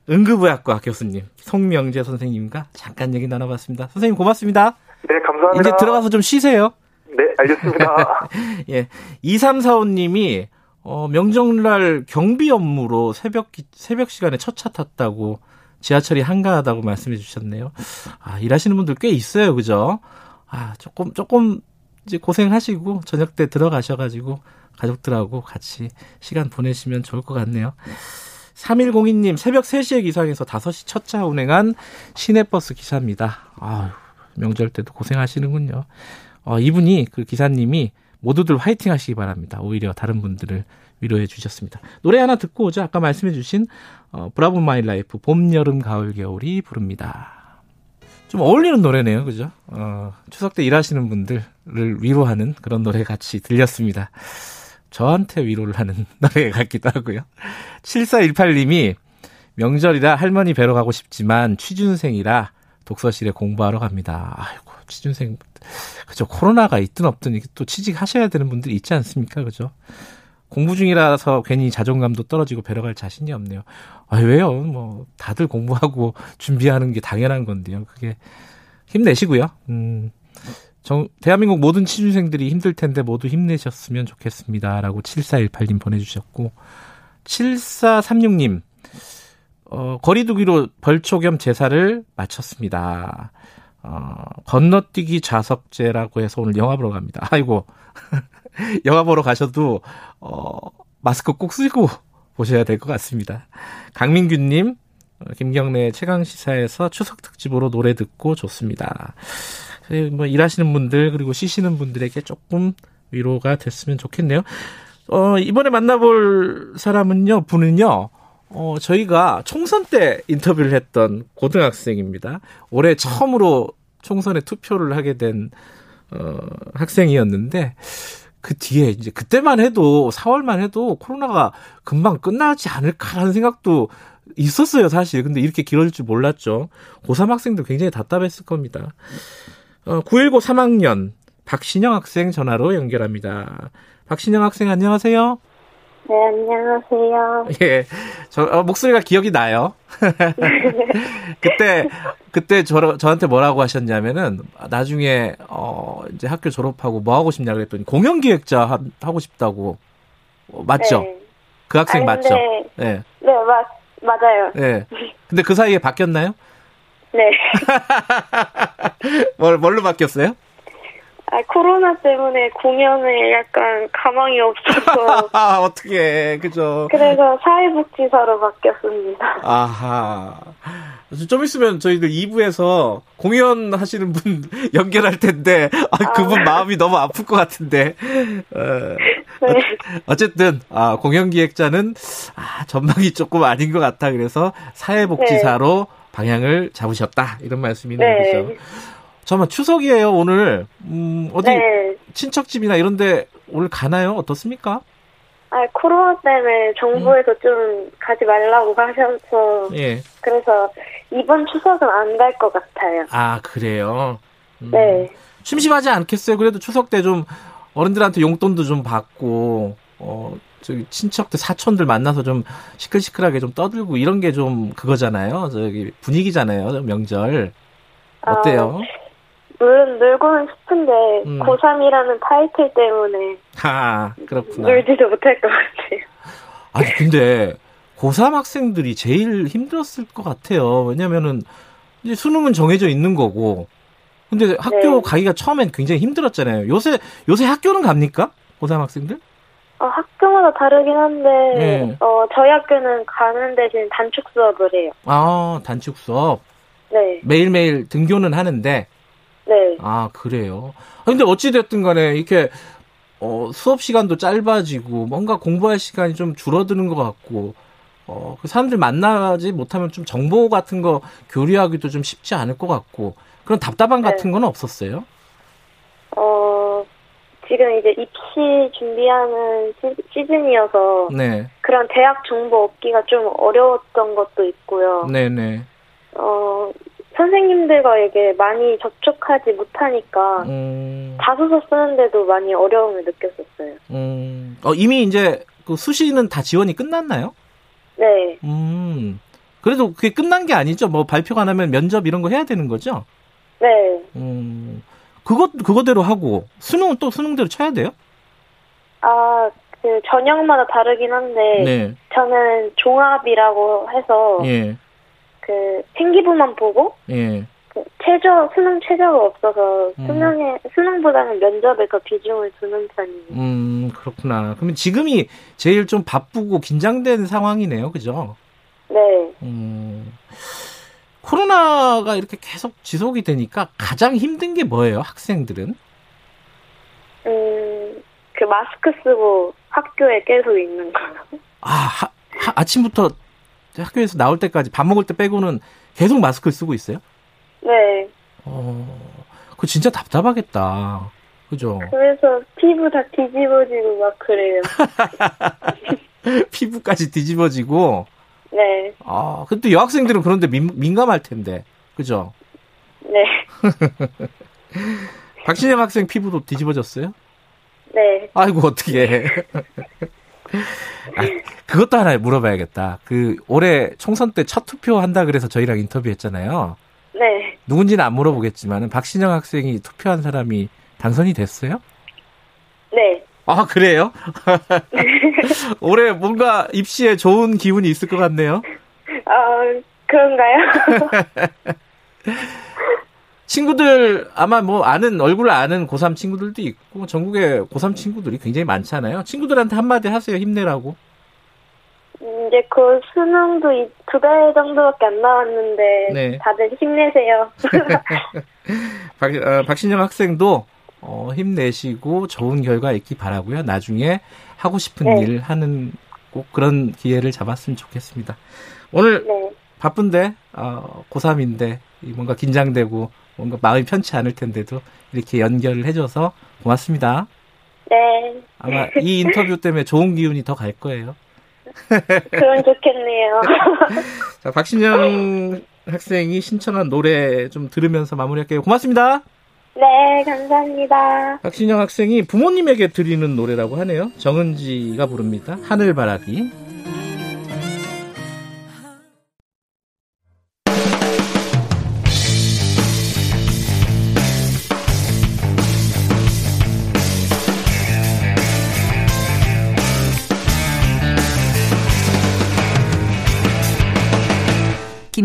응급의학과 교수님 송명재 선생님과 잠깐 얘기 나눠봤습니다. 선생님 고맙습니다. 네, 감사합니다. 이제 들어가서 좀 쉬세요. 네, 알겠습니다. 예. 2345님이 어, 명절날 경비 업무로 새벽 새벽 시간에 첫 차 탔다고 지하철이 한가하다고 말씀해 주셨네요. 아, 일하시는 분들 꽤 있어요. 그죠? 아, 조금 조금 이제 고생하시고 저녁 때 들어가셔 가지고 가족들하고 같이 시간 보내시면 좋을 것 같네요. 3102님, 새벽 3시에 기상해서 5시 첫 차 운행한 시내버스 기사입니다. 아유, 명절 때도 고생하시는군요. 어, 이분이, 그 기사님이 모두들 화이팅 하시기 바랍니다. 오히려 다른 분들을 위로해 주셨습니다. 노래 하나 듣고 오죠. 아까 말씀해 주신, 어, Bravo My Life, 봄, 여름, 가을, 겨울이 부릅니다. 좀 어울리는 노래네요. 그죠? 어, 추석 때 일하시는 분들을 위로하는 그런 노래 같이 들렸습니다. 저한테 위로를 하는 노래 같기도 하고요. 7418님이 명절이라 할머니 뵈러 가고 싶지만 취준생이라 독서실에 공부하러 갑니다. 아이고, 취준생, 그죠. 코로나가 있든 없든 또 취직하셔야 되는 분들이 있지 않습니까? 그죠. 공부 중이라서 괜히 자존감도 떨어지고 뵈러 갈 자신이 없네요. 아, 왜요? 뭐, 다들 공부하고 준비하는 게 당연한 건데요. 그게 힘내시고요. 음, 정, 대한민국 모든 취준생들이 힘들 텐데 모두 힘내셨으면 좋겠습니다. 라고 7418님 보내주셨고, 7436님, 어, 거리두기로 벌초 겸 제사를 마쳤습니다. 어, 건너뛰기 좌석제라고 해서 오늘 영화 보러 갑니다. 아이고. 영화 보러 가셔도, 어, 마스크 꼭 쓰고 보셔야 될 것 같습니다. 강민규님, 어, 김경래 최강 시사에서 추석 특집으로 노래 듣고 좋습니다. 뭐 일하시는 분들 그리고 쉬시는 분들에게 조금 위로가 됐으면 좋겠네요. 어, 이번에 만나볼 사람은요, 분은요, 어, 저희가 총선 때 인터뷰를 했던 고등학생입니다. 올해 처음으로 총선에 투표를 하게 된, 어, 학생이었는데, 그 뒤에 이제 그때만 해도 4월만 해도 코로나가 금방 끝나지 않을까라는 생각도 있었어요, 사실. 근데 이렇게 길어질 줄 몰랐죠. 고3 학생들 굉장히 답답했을 겁니다. 어, 919 3학년 박신영 학생 전화로 연결합니다. 박신영 학생 안녕하세요. 네, 안녕하세요. 예. 저, 어, 목소리가 기억이 나요. 그때, 그때 저, 저한테 뭐라고 하셨냐면은, 나중에, 어, 이제 학교 졸업하고 뭐 하고 싶냐 그랬더니, 공연기획자 하, 하고 싶다고. 어, 맞죠? 네. 그 학생 아니, 맞죠? 네. 네. 네, 맞, 맞아요. 네. 근데 그 사이에 바뀌었나요? 네. 뭘, 뭘로 바뀌었어요? 아, 코로나 때문에 공연에 약간 가망이 없어서. 아, 어떻게, 그죠. 그래서 사회복지사로 바뀌었습니다. 아하. 좀 있으면 저희들 2부에서 공연 하시는 분 연결할 텐데, 아, 그분 아. 마음이 너무 아플 것 같은데. 어, 네. 어쨌든, 아, 공연 기획자는, 아, 전망이 조금 아닌 것 같아. 그래서 사회복지사로 네. 방향을 잡으셨다. 이런 말씀이 있는 네. 거죠. 잠깐만, 추석이에요, 오늘. 음, 어디, 네. 친척집이나 이런 데 오늘 가나요? 어떻습니까? 아, 코로나 때문에 정부에서 음. 좀 가지 말라고 하셔서. 예. 그래서 이번 추석은 안 갈 것 같아요. 아, 그래요? 음. 네. 심심하지 않겠어요? 그래도 추석 때 좀 어른들한테 용돈도 좀 받고, 어, 저기 친척들 사촌들 만나서 좀 시끌시끌하게 좀 떠들고 이런 게 좀 그거잖아요. 저기 분위기잖아요. 명절. 어때요? 아, 물, 놀고는 싶은데 음. 고3이라는 타이틀 때문에 아, 그렇구나. 놀지도 못할 것 같아요. 아니 근데 고3 학생들이 제일 힘들었을 것 같아요. 왜냐면은 이제 수능은 정해져 있는 거고. 근데 학교 네. 가기가 처음엔 굉장히 힘들었잖아요. 요새 요새 학교는 갑니까? 고3 학생들? 어, 학교마다 다르긴 한데 네. 어 저희 학교는 가는 대신 단축 수업을 해요. 아 단축 수업. 네. 매일매일 등교는 하는데. 네. 아 그래요. 근데 어찌 됐든 간에 이렇게 어, 수업 시간도 짧아지고 뭔가 공부할 시간이 좀 줄어드는 것 같고 어, 그 사람들 만나지 못하면 좀 정보 같은 거 교류하기도 좀 쉽지 않을 것 같고 그런 답답함 네. 같은 건 없었어요? 어, 지금 이제 입시 준비하는 시, 즌이어서 네. 그런 대학 정보 얻기가 좀 어려웠던 것도 있고요. 네네. 어, 선생님들과 이게 많이 접촉하지 못하니까 음... 자소서 쓰는데도 많이 어려움을 느꼈었어요. 음... 어, 이미 이제 그 수시는 다 지원이 끝났나요? 네. 음. 그래도 그게 끝난 게 아니죠. 뭐 발표가 안 하면 면접 이런 거 해야 되는 거죠? 네. 음. 그것 그거대로 하고 수능은 또 수능대로 쳐야 돼요? 아, 그 전형마다 다르긴 한데 네. 저는 종합이라고 해서 예. 그 생기부만 보고 예. 그 최저 수능 최저가 없어서 음. 수능에 수능보다는 면접에 더 비중을 두는 편이에요. 음 그렇구나. 그러면 지금이 제일 좀 바쁘고 긴장된 상황이네요, 그죠? 네. 음 코로나가 이렇게 계속 지속이 되니까 가장 힘든 게 뭐예요, 학생들은? 음그 마스크 쓰고 학교에 계속 있는 거. 아 하, 하, 아침부터 학교에서 나올 때까지 밥 먹을 때 빼고는 계속 마스크를 쓰고 있어요? 네. 어, 그 진짜 답답하겠다. 그죠? 그래서 피부 다 뒤집어지고 막 그래요. 피부까지 뒤집어지고? 네. 아, 근데 여학생들은 그런데 민, 민감할 텐데. 그죠? 네. 박신영 학생 피부도 뒤집어졌어요? 네. 아이고, 어떻게 아, 그것도 하나 물어봐야겠다. 그 올해 총선 때 첫 투표 한다 그래서 저희랑 인터뷰했잖아요. 네. 누군지는 안 물어보겠지만 박신영 학생이 투표한 사람이 당선이 됐어요? 네. 아 그래요? 올해 뭔가 입시에 좋은 기운이 있을 것 같네요. 어 그런가요? 친구들 아마 뭐 아는 얼굴 아는 고3 친구들도 있고 전국에 고3 친구들이 굉장히 많잖아요. 친구들한테 한마디 하세요. 힘내라고. 이제 그 수능도 두 달 정도밖에 안 남았는데 네. 다들 힘내세요. 박, 어, 박신영 학생도 어, 힘내시고 좋은 결과 있기 바라고요. 나중에 하고 싶은 네. 일 하는 꼭 그런 기회를 잡았으면 좋겠습니다. 오늘 네. 바쁜데 어, 고3인데 뭔가 긴장되고 뭔가 마음이 편치 않을 텐데도 이렇게 연결을 해줘서 고맙습니다. 네. 아마 이 인터뷰 때문에 좋은 기운이 더 갈 거예요. 그럼 좋겠네요. 자, 박신영 학생이 신청한 노래 좀 들으면서 마무리할게요. 고맙습니다. 네, 감사합니다. 박신영 학생이 부모님에게 드리는 노래라고 하네요. 정은지가 부릅니다. 하늘바라기.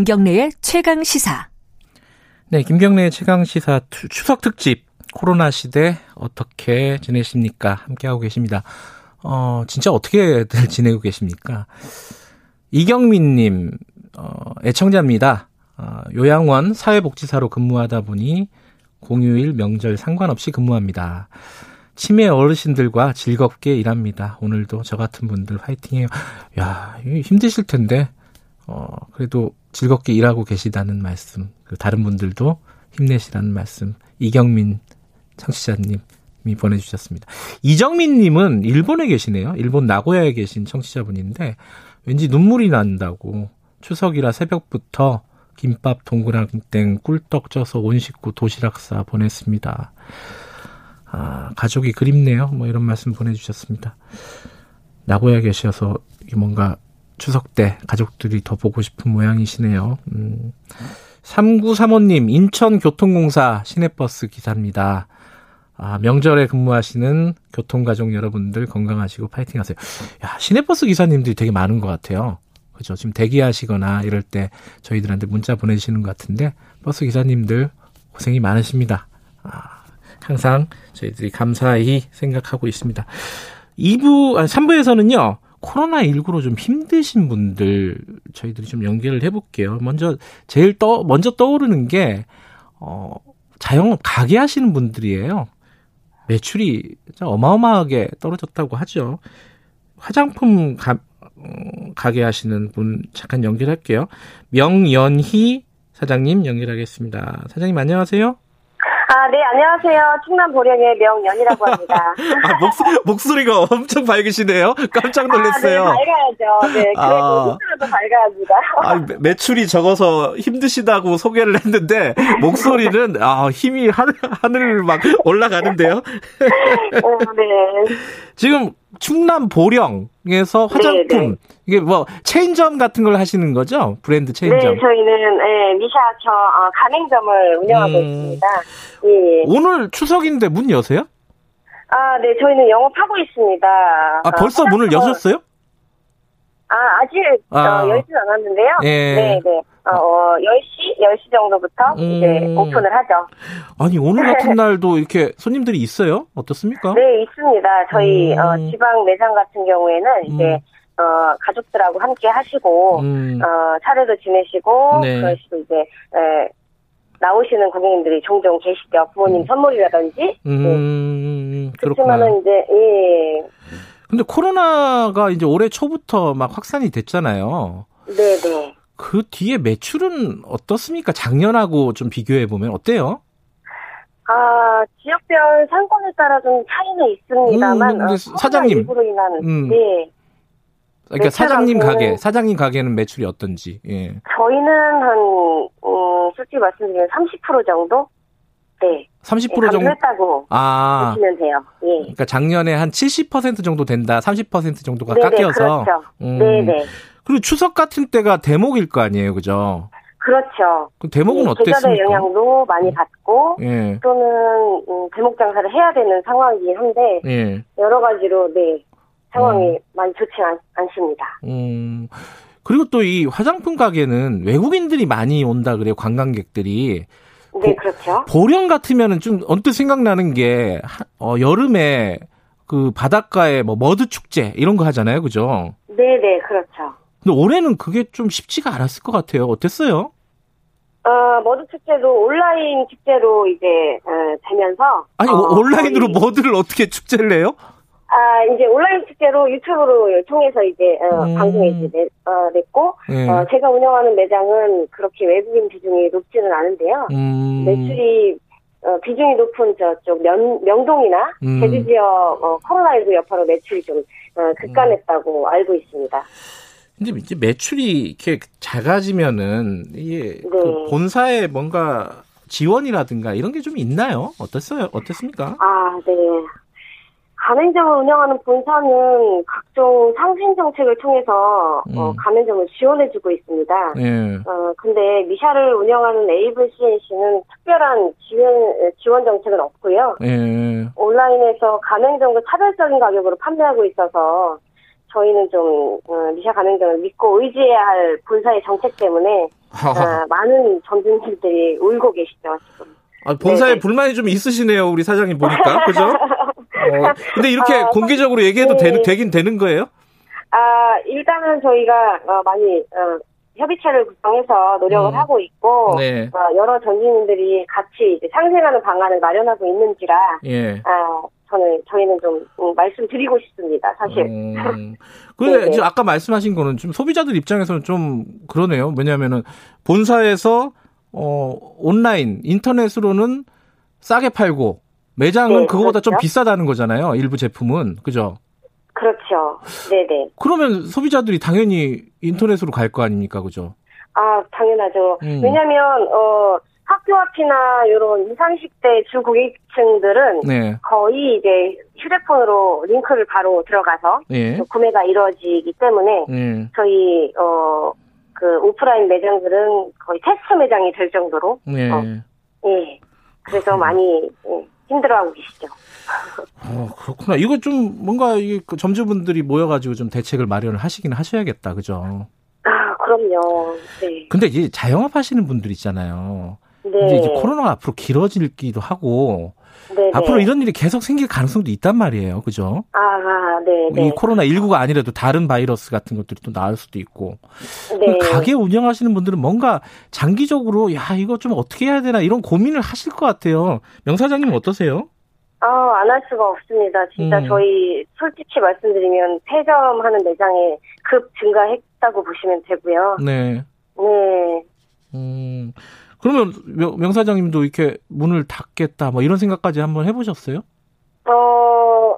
김경래의 최강 시사. 네, 김경래의 최강 시사 추석 특집 코로나 시대 어떻게 지내십니까? 함께하고 계십니다. 어, 진짜 어떻게들 지내고 계십니까? 이경민님, 어, 애청자입니다. 어, 요양원 사회복지사로 근무하다 보니 공휴일 명절 상관없이 근무합니다. 치매 어르신들과 즐겁게 일합니다. 오늘도 저 같은 분들 화이팅해요. 야, 힘드실 텐데, 어, 그래도 즐겁게 일하고 계시다는 말씀, 그 다른 분들도 힘내시라는 말씀, 이경민 청취자님이 보내주셨습니다. 이정민님은 일본에 계시네요. 일본 나고야에 계신 청취자분인데, 왠지 눈물이 난다고, 추석이라 새벽부터 김밥, 동그랑땡, 꿀떡 쪄서 온 식구 도시락 싸 보냈습니다. 아, 가족이 그립네요. 뭐 이런 말씀 보내주셨습니다. 나고야 계셔서 뭔가 추석 때 가족들이 더 보고 싶은 모양이시네요. 음. 3935님, 인천교통공사 시내버스 기사입니다. 아, 명절에 근무하시는 교통가족 여러분들 건강하시고 파이팅 하세요. 야, 시내버스 기사님들이 되게 많은 것 같아요. 그죠? 지금 대기하시거나 이럴 때 저희들한테 문자 보내주시는 것 같은데, 버스 기사님들 고생이 많으십니다. 아, 항상 저희들이 감사히 생각하고 있습니다. 2부, 아니, 3부에서는요, 코로나19로 좀 힘드신 분들 저희들이 좀 연결을 해볼게요. 먼저, 제일 떠, 먼저 떠오르는 게, 어, 자영업 가게 하시는 분들이에요. 매출이 어마어마하게 떨어졌다고 하죠. 화장품 가, 어, 가게 하시는 분 잠깐 연결할게요. 명연희 사장님 연결하겠습니다. 사장님 안녕하세요. 아, 네, 안녕하세요. 충남 보령의 명연이라고 합니다. 아, 목소, 목소리가 엄청 밝으시네요. 깜짝 놀랐어요. 아, 네, 밝아야죠. 네, 그래도 아, 힌트라도 밝아야니다 아, 매출이 적어서 힘드시다고 소개를 했는데, 목소리는, 아, 힘이 하늘, 하늘 막 올라가는데요. 어, 네. 지금 충남 보령에서 화장품 네, 네. 이게 뭐 체인점 같은 걸 하시는 거죠? 브랜드 체인점. 네, 저희는 네, 미샤처 어, 가맹점을 운영하고 음, 있습니다. 예. 오늘 추석인데 문 여세요? 아, 네, 저희는 영업하고 있습니다. 아, 벌써 어, 문을 여셨어요? 아, 아직 아. 어, 열진 않았는데요. 예. 네, 네. 어, 10시, 어, 10시 정도부터 음. 이제 오픈을 하죠. 아니, 오늘 같은 날도 이렇게 손님들이 있어요? 어떻습니까? 네, 있습니다. 저희, 음. 어, 지방 매장 같은 경우에는 음. 이제, 어, 가족들하고 함께 하시고, 음. 어, 차례도 지내시고, 네. 그러시고 이제, 에, 나오시는 고객님들이 종종 계시죠. 부모님 음. 선물이라든지. 음, 네. 그렇지만은 이제, 예. 근데 코로나가 이제 올해 초부터 막 확산이 됐잖아요. 네 네. 그 뒤에 매출은 어떻습니까? 작년하고 좀 비교해 보면 어때요? 아 지역별 상권에 따라 좀 차이는 있습니다만 음, 근데 어, 사장님 으로 인한 음. 네. 그러니까 사장님 가게 사장님 가게는 매출이 어떤지 예. 저희는 한 음, 솔직히 말씀드리면 30% 정도 네. 30% 예, 정도 했다고 아, 보시면 돼요. 예. 그러니까 작년에 한 70% 정도 된다. 30% 정도가 네네, 깎여서. 그렇죠. 음. 네, 네. 그리고 추석 같은 때가 대목일 거 아니에요, 그죠? 그렇죠. 그 대목은 예, 어땠습니까? 계절의 영향도 많이 받고 예. 또는 음, 대목 장사를 해야 되는 상황이긴 한데 예. 여러 가지로 네 상황이 음. 많이 좋지 않, 않습니다. 음. 그리고 또 이 화장품 가게는 외국인들이 많이 온다 그래요, 관광객들이. 네, 그렇죠. 보령 같으면은 좀 언뜻 생각나는 게 어, 여름에 그 바닷가에 뭐 머드 축제 이런 거 하잖아요, 그죠? 네, 네, 그렇죠. 근데 올해는 그게 좀 쉽지가 않았을 것 같아요. 어땠어요? 어, 머드 축제도 온라인 축제로 이제 어, 되면서 아니 어, 온라인으로. 머드를 어떻게 축제를 해요? 아 이제 온라인 축제로 유튜브로 통해서 이제 어, 음... 방송에 이제 내, 어, 냈고 네. 어, 제가 운영하는 매장은 그렇게 외국인 비중이 높지는 않은데요. 음... 매출이 어, 비중이 높은 저쪽 명, 명동이나 음. 제주 지역 어, 코로나19 여파로 매출이 좀 어, 급감했다고 음. 알고 있습니다. 근데 이제 매출이 이렇게 작아지면은 이게 네. 그 본사에 뭔가 지원이라든가 이런 게 좀 있나요? 어땠어요? 어땠습니까? 아, 네. 가맹점을 운영하는 본사는 각종 상생 정책을 통해서 어, 음. 어, 가맹점을 지원해주고 있습니다. 예. 어, 근데 미샤를 운영하는 에이블 CNC는 특별한 지원, 지원 정책은 없고요. 예. 온라인에서 가맹점을 차별적인 가격으로 판매하고 있어서 저희는 좀 어, 미샤 가맹점을 믿고 의지해야 할 본사의 정책 때문에 어, 많은 점주님들이 울고 계시죠 지금. 아, 본사에 네네. 불만이 좀 있으시네요, 우리 사장님 보니까. 그죠? 어, 근데 이렇게 아, 공개적으로 얘기해도 네. 되는, 되긴 되는 거예요? 아, 일단은 저희가 어, 많이 어, 협의체를 구성해서 노력을 음. 하고 있고 네. 어, 여러 전주민들이 같이 이제 상생하는 방안을 마련하고 있는지라 예. 어, 저는 저희는 좀 음, 말씀드리고 싶습니다. 사실. 음. 근데 이제 아까 말씀하신 거는 좀 소비자들 입장에서는 좀 그러네요. 왜냐하면은 본사에서 어 온라인 인터넷으로는 싸게 팔고 매장은 네, 그거보다 그렇죠? 좀 비싸다는 거잖아요. 일부 제품은 그죠? 그렇죠. 네네. 그러면 소비자들이 당연히 인터넷으로 갈 거 아닙니까, 그죠? 아 당연하죠. 음. 왜냐하면 어 학교 앞이나 이런 20, 30대 주 고객층들은 네. 거의 이제 휴대폰으로 링크를 바로 들어가서 네. 구매가 이루어지기 때문에 네. 저희 어 그 오프라인 매장들은 거의 테스트 매장이 될 정도로 네. 어, 예 그래서 음. 많이 예, 힘들어하고 계시죠. 어 그렇구나. 이거 좀 뭔가 이그 점주분들이 모여가지고 좀 대책을 마련을 하시긴 하셔야겠다, 그죠? 아 그럼요. 네. 근데 이제 자영업 하시는 분들 있잖아요. 네. 이제, 이제 코로나가 앞으로 길어질기도 하고 네네. 앞으로 이런 일이 계속 생길 가능성도 있단 말이에요. 그죠? 아, 네. 이 코로나 19가 아니라도 다른 바이러스 같은 것들이 또 나올 수도 있고. 네. 가게 운영하시는 분들은 뭔가 장기적으로 야, 이거 좀 어떻게 해야 되나 이런 고민을 하실 것 같아요. 명사장님 어떠세요? 아, 안 할 수가 없습니다. 진짜 음. 저희 솔직히 말씀드리면 폐점하는 매장에 급 증가했다고 보시면 되고요. 네. 네. 음. 그러면 명, 사장님도 이렇게 문을 닫겠다 뭐 이런 생각까지 한번 해보셨어요? 어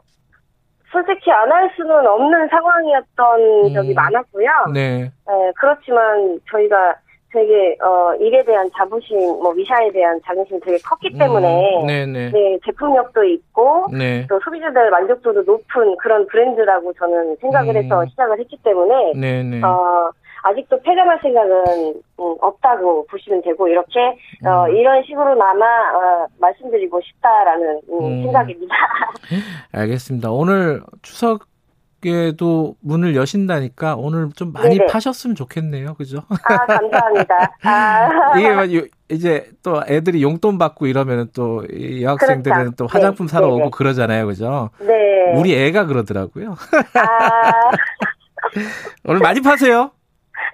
솔직히 안 할 수는 없는 상황이었던 음. 적이 많았고요. 네. 네. 그렇지만 저희가 되게 어 일에 대한 자부심, 뭐 위샤에 대한 자긍심이 되게 컸기 음. 때문에 음, 네네. 네 제품력도 있고 네. 또 소비자들 만족도도 높은 그런 브랜드라고 저는 생각을 음. 해서 시작을 했기 때문에 네네. 어 아직도 폐점할 생각은 음, 없다고 보시면 되고 이렇게 어, 음. 이런 식으로나마 어, 말씀드리고 싶다라는 음, 음. 생각입니다. 알겠습니다. 오늘 추석 에도 문을 여신다니까 오늘 좀 많이 네네. 파셨으면 좋겠네요. 그죠? 아, 감사합니다. 아. 이게 이제 또 애들이 용돈 받고 이러면 또 여학생들은 그렇죠. 또 화장품 네. 사러 네네. 오고 그러잖아요. 그죠? 네. 우리 애가 그러더라고요. 아. 오늘 많이 파세요.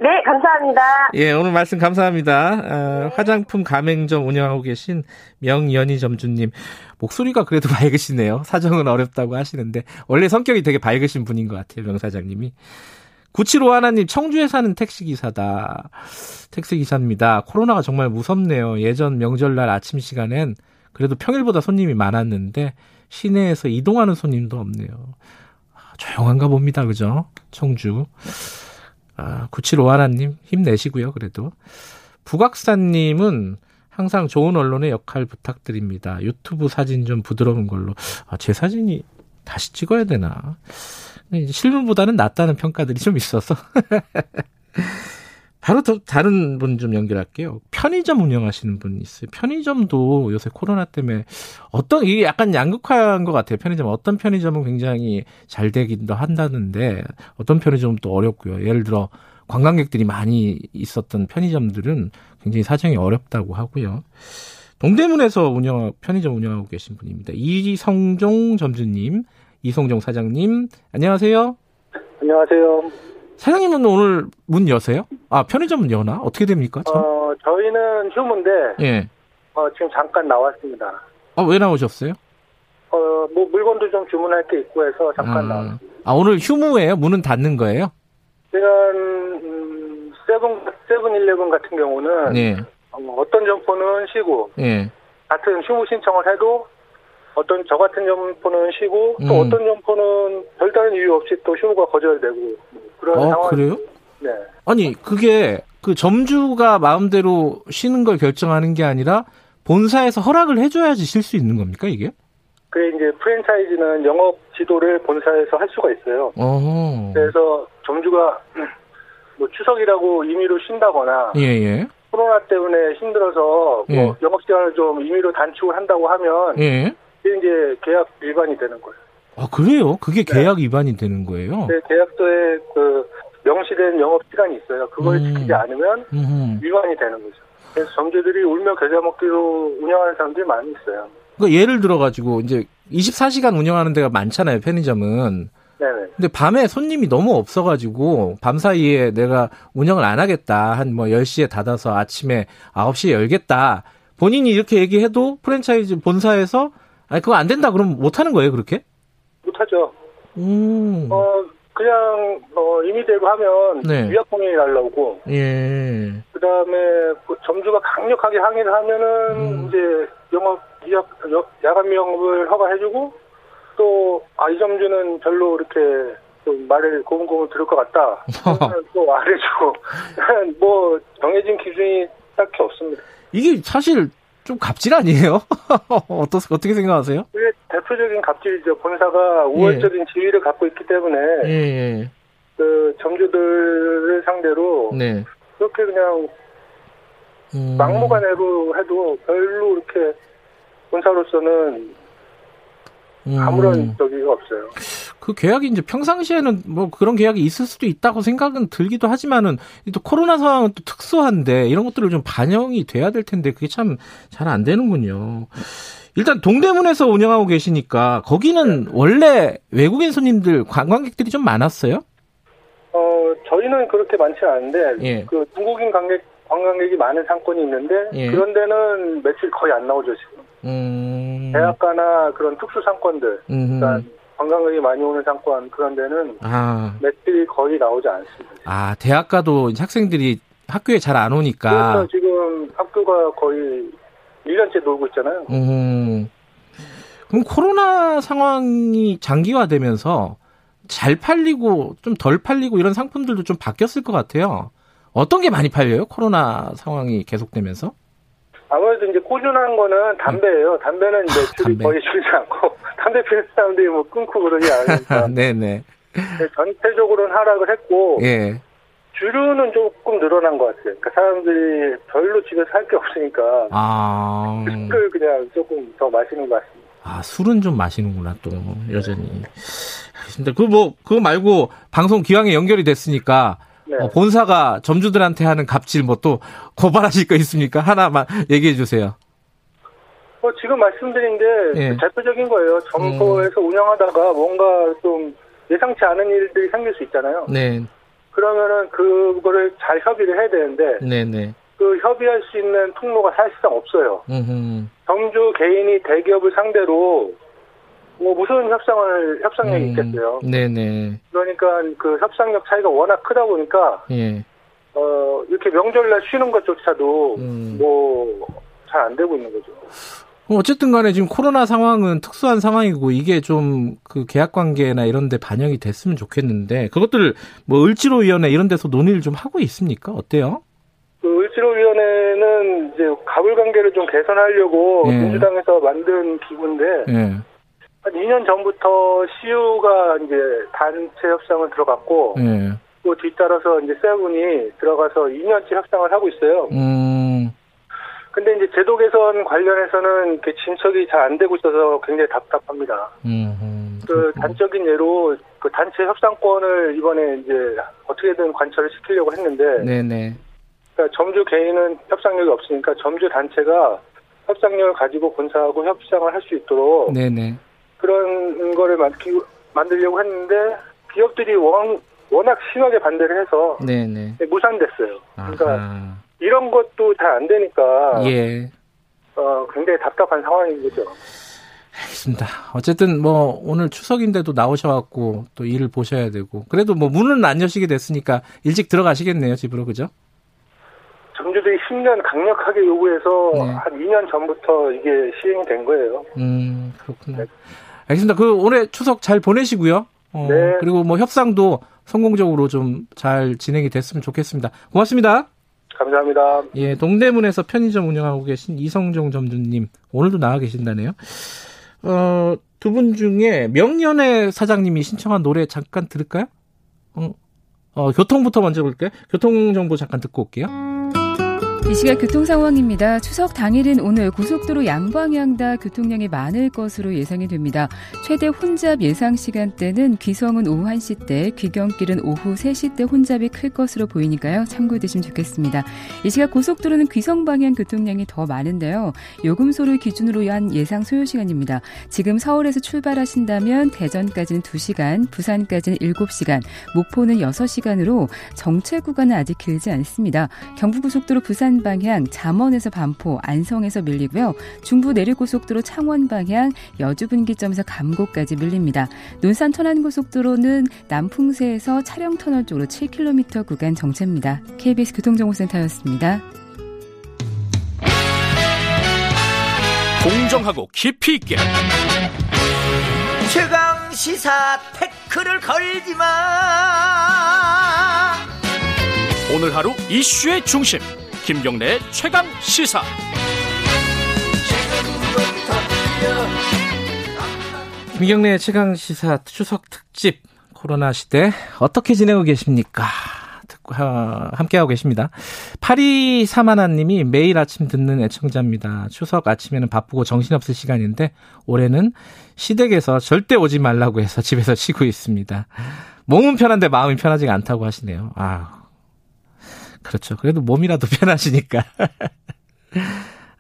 네, 감사합니다. 예, 오늘 말씀 감사합니다. 어, 화장품 가맹점 운영하고 계신 명연희 점주님. 목소리가 그래도 밝으시네요. 사정은 어렵다고 하시는데, 원래 성격이 되게 밝으신 분인 것 같아요, 명 사장님이. 9751 하나님, 청주에 사는 택시기사다. 택시기사입니다. 코로나가 정말 무섭네요. 예전 명절날 아침 시간엔 그래도 평일보다 손님이 많았는데, 시내에서 이동하는 손님도 없네요. 아, 조용한가 봅니다. 그죠? 청주. 아, 9751님 힘내시고요. 그래도 북악산님은 항상 좋은 언론의 역할 부탁드립니다. 유튜브 사진 좀 부드러운 걸로. 아, 제 사진이 다시 찍어야 되나? 실물보다는 낫다는 평가들이 좀 있어서. 바로 더 다른 분 좀 연결할게요. 편의점 운영하시는 분이 있어요. 편의점도 요새 코로나 때문에 어떤 이게 약간 양극화한 것 같아요. 편의점 어떤 편의점은 굉장히 잘 되기도 한다는데 어떤 편의점은 또 어렵고요. 예를 들어 관광객들이 많이 있었던 편의점들은 굉장히 사정이 어렵다고 하고요. 동대문에서 운영 편의점 운영하고 계신 분입니다. 이성종 점주님, 이성종 사장님, 안녕하세요. 안녕하세요. 사장님은 오늘 문 여세요? 아, 편의점은 여나? 어떻게 됩니까? 참? 어, 저희는 휴무인데, 예. 어, 지금 잠깐 나왔습니다. 아, 왜 나오셨어요? 어, 뭐, 물건도 좀 주문할 게 있고 해서 잠깐 아, 나왔습니다. 아, 오늘 휴무예요? 문은 닫는 거예요? 제가, 음, 세븐, 세븐일레븐 같은 경우는, 예. 어, 떤 점포는 쉬고, 예. 같은 휴무 신청을 해도 어떤 저 같은 점포는 쉬고 또 음. 어떤 점포는 별다른 이유 없이 또 휴무가 거절되고 그런 어, 상황. 그래요? 네. 아니 그게 그 점주가 마음대로 쉬는 걸 결정하는 게 아니라 본사에서 허락을 해줘야지 쉴 수 있는 겁니까 이게? 그게 이제 프랜차이즈는 영업 지도를 본사에서 할 수가 있어요. 어허. 그래서 점주가 뭐 추석이라고 임의로 쉰다거나 예, 예. 코로나 때문에 힘들어서 뭐 예. 영업 시간을 좀 임의로 단축을 한다고 하면 예. 그게 이제 계약 위반이 되는 거예요. 아 그래요? 그게 네. 계약 네. 위반이 되는 거예요? 네, 계약서에 그 명시된 영업 시간이 있어요. 그걸 음. 지키지 않으면 음흠. 위반이 되는 거죠. 그래서 점주들이 울며 겨자 먹기로 운영하는 사람들이 많이 있어요. 그러니까 예를 들어 가지고 이제 24시간 운영하는 데가 많잖아요, 편의점은. 네네. 근데 밤에 손님이 너무 없어가지고 밤 사이에 내가 운영을 안 하겠다. 한 뭐 10시에 닫아서 아침에 9시에 열겠다. 본인이 이렇게 얘기해도 프랜차이즈 본사에서 아니 그거 안 된다 그러면 못 하는 거예요 그렇게? 못 하죠. 음. 어 그냥 어 임의대로 하면 네. 위약 공연이 날라오고. 예. 그다음에 그 점주가 강력하게 항의를 하면은 음. 이제 영업 위약 야간 영업을 허가해주고 또 아 이 점주는 별로 이렇게 좀 말을 고분고분 들을 것 같다. 또 말해주고 뭐 정해진 기준이 딱히 없습니다. 이게 사실 좀 갑질 아니에요? 어떠, 어떻게 생각하세요? 그게 대표적인 갑질이죠. 본사가 우월적인 예. 지위를 갖고 있기 때문에 예, 예. 그 점주들을 상대로 네. 그렇게 그냥 음. 막무가내로 해도 별로 이렇게 본사로서는 음. 아무런 적이 없어요. 그 계약이 이제 평상시에는 뭐 그런 계약이 있을 수도 있다고 생각은 들기도 하지만은 또 코로나 상황은 또 특수한데 이런 것들을 좀 반영이 돼야 될 텐데 그게 참 잘 안 되는군요. 일단 동대문에서 운영하고 계시니까 거기는 원래 외국인 손님들 관광객들이 좀 많았어요? 어 저희는 그렇게 많지 않은데 예. 그 중국인 관객 관광객이 많은 상권이 있는데 예. 그런 데는 매출 거의 안 나오죠 지금. 음... 대학가나 그런 특수 상권들, 그러니까 관광객이 많이 오는 상권 그런 데는 아. 매출이 거의 나오지 않습니다. 아 대학가도 학생들이 학교에 잘 안 오니까. 그래서 지금 학교가 거의 1년째 놀고 있잖아요. 음. 그럼 코로나 상황이 장기화되면서 잘 팔리고 좀 덜 팔리고 이런 상품들도 좀 바뀌었을 것 같아요. 어떤 게 많이 팔려요? 코로나 상황이 계속되면서? 아무래도 이제 꾸준한 거는 담배예요. 담배는 이제 아, 담배. 거의 줄지 않고 담배 피는 사람들이 뭐 끊고 그러지 않으니까. 네네. 네, 전체적으로는 하락을 했고 예. 주류는 조금 늘어난 것 같아요. 그러니까 사람들이 별로 집에서 할게 없으니까 아. 술을 그냥 조금 더 마시는 것 같습니다. 아 술은 좀 마시는구나 또 여전히. 근데 그 뭐 그거 말고 방송 기왕에 연결이 됐으니까 네. 어, 본사가 점주들한테 하는 갑질 뭐 또 고발하실 거 있습니까? 하나만 얘기해 주세요. 뭐 지금 말씀드린 게 예. 대표적인 거예요. 점포에서 음. 운영하다가 뭔가 좀 예상치 않은 일들이 생길 수 있잖아요. 네. 그러면은 그거를 잘 협의를 해야 되는데 네네. 네. 그 협의할 수 있는 통로가 사실상 없어요. 음흠. 점주 개인이 대기업을 상대로 뭐 무슨 협상을 협상력이 음, 있겠어요. 네네. 그러니까 그 협상력 차이가 워낙 크다 보니까 예. 어 이렇게 명절날 쉬는 것조차도 음. 뭐잘 안 되고 있는 거죠. 어쨌든 간에 지금 코로나 상황은 특수한 상황이고 이게 좀 그 계약 관계나 이런 데 반영이 됐으면 좋겠는데 그것들 뭐 을지로 위원회 이런 데서 논의를 좀 하고 있습니까? 어때요? 그 을지로 위원회는 이제 가불 관계를 좀 개선하려고 예. 민주당에서 만든 기구인데 예. 한 2년 전부터 CU가 이제 단체 협상을 들어갔고, 네. 또 뒤따라서 이제 세븐이 들어가서 2년째 협상을 하고 있어요. 음. 근데 이제 제도 개선 관련해서는 이렇게 진척이 잘 안 되고 있어서 굉장히 답답합니다. 음, 그 단적인 예로 그 단체 협상권을 이번에 이제 어떻게든 관철을 시키려고 했는데, 네네. 그러니까 점주 개인은 협상력이 없으니까 점주 단체가 협상력을 가지고 본사하고 협상을 할 수 있도록 네네. 그런 거를 만들려고 했는데 기업들이 원, 워낙 심하게 반대를 해서 네네. 무산됐어요. 그러니까 아하. 이런 것도 잘 안 되니까 예. 어, 굉장히 답답한 상황인 거죠. 알겠습니다. 어쨌든 뭐 오늘 추석인데도 나오셔갖고 또 일을 보셔야 되고 그래도 뭐 문은 안 여시게 됐으니까 일찍 들어가시겠네요 집으로 그죠? 점주들이 10년 강력하게 요구해서 네. 한 2년 전부터 이게 시행이 된 거예요. 음 그렇구나. 네. 알겠습니다. 그 올해 추석 잘 보내시고요. 어, 네. 그리고 뭐 협상도 성공적으로 좀 잘 진행이 됐으면 좋겠습니다. 고맙습니다. 감사합니다. 예, 동대문에서 편의점 운영하고 계신 이성종 점주님 오늘도 나와 계신다네요. 어, 두 분 중에 명년의 사장님이 신청한 노래 잠깐 들을까요? 어, 어, 교통부터 먼저 볼게요. 교통 정보 잠깐 듣고 올게요. 이 시각 교통 상황입니다. 추석 당일인 오늘 고속도로 양방향 다 교통량이 많을 것으로 예상이 됩니다. 최대 혼잡 예상 시간대는 귀성은 오후 1시 때, 귀경길은 오후 3시 때 혼잡이 클 것으로 보이니까요. 참고해 두시면 좋겠습니다. 이 시각 고속도로는 귀성 방향 교통량이 더 많은데요. 요금소를 기준으로 한 예상 소요 시간입니다. 지금 서울에서 출발하신다면 대전까지는 2시간, 부산까지는 7시간, 목포는 6시간으로 정체 구간은 아직 길지 않습니다. 경부고속도로 부산 방향 잠원에서 반포, 안성에서 밀리고요. 중부 내륙고속도로 창원 방향 여주 분기점에서 감곡까지 밀립니다. 논산 천안 고속도로는 남풍세에서 차량 터널 쪽으로 7km 구간 정체입니다. KBS 교통정보센터였습니다. 공정하고 깊이 있게 최강 시사 태클을 걸지 마 오늘 하루 이슈의 중심 김경래 최강 시사. 김경래 최강 시사 추석 특집 코로나 시대 어떻게 지내고 계십니까? 함께하고 계십니다. 8231님이 매일 아침 듣는 애청자입니다. 추석 아침에는 바쁘고 정신없을 시간인데 올해는 시댁에서 절대 오지 말라고 해서 집에서 쉬고 있습니다. 몸은 편한데 마음이 편하지가 않다고 하시네요. 아, 그렇죠. 그래도 몸이라도 편하시니까.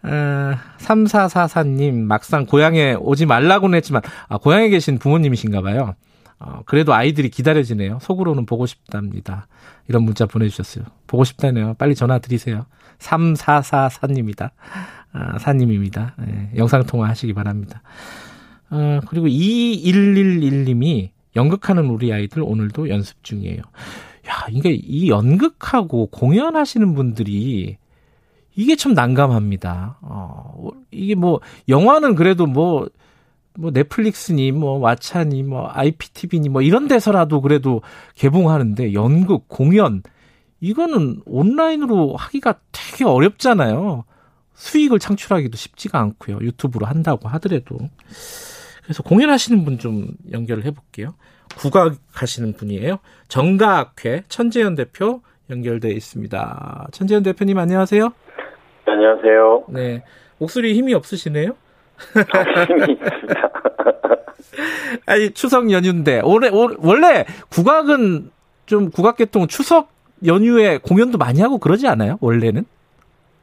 어, 3444님, 막상 고향에 오지 말라고는 했지만, 아, 고향에 계신 부모님이신가 봐요. 어, 그래도 아이들이 기다려지네요. 속으로는 보고 싶답니다. 이런 문자 보내주셨어요. 보고 싶다네요. 빨리 전화 드리세요. 3444님이다. 아, 사님입니다. 네, 영상통화 하시기 바랍니다. 어, 그리고 2111님이 연극하는 우리 아이들 오늘도 연습 중이에요. 야, 이게 이 연극하고 공연하시는 분들이 이게 참 난감합니다. 어, 이게 뭐 영화는 그래도 뭐뭐 넷플릭스니 뭐 왓챠니 뭐 IPTV니 뭐 이런 데서라도 그래도 개봉하는데 연극 공연 이거는 온라인으로 하기가 되게 어렵잖아요. 수익을 창출하기도 쉽지가 않고요. 유튜브로 한다고 하더라도. 그래서 공연하시는 분 좀 연결을 해 볼게요. 국악 하시는 분이에요. 정가학회 천재현 대표 연결돼 있습니다. 천재현 대표님 안녕하세요. 안녕하세요. 네. 목소리 힘이 없으시네요? 아니 추석 연휴인데 올해 올, 원래 국악은 좀 국악계통 추석 연휴에 공연도 많이 하고 그러지 않아요? 원래는?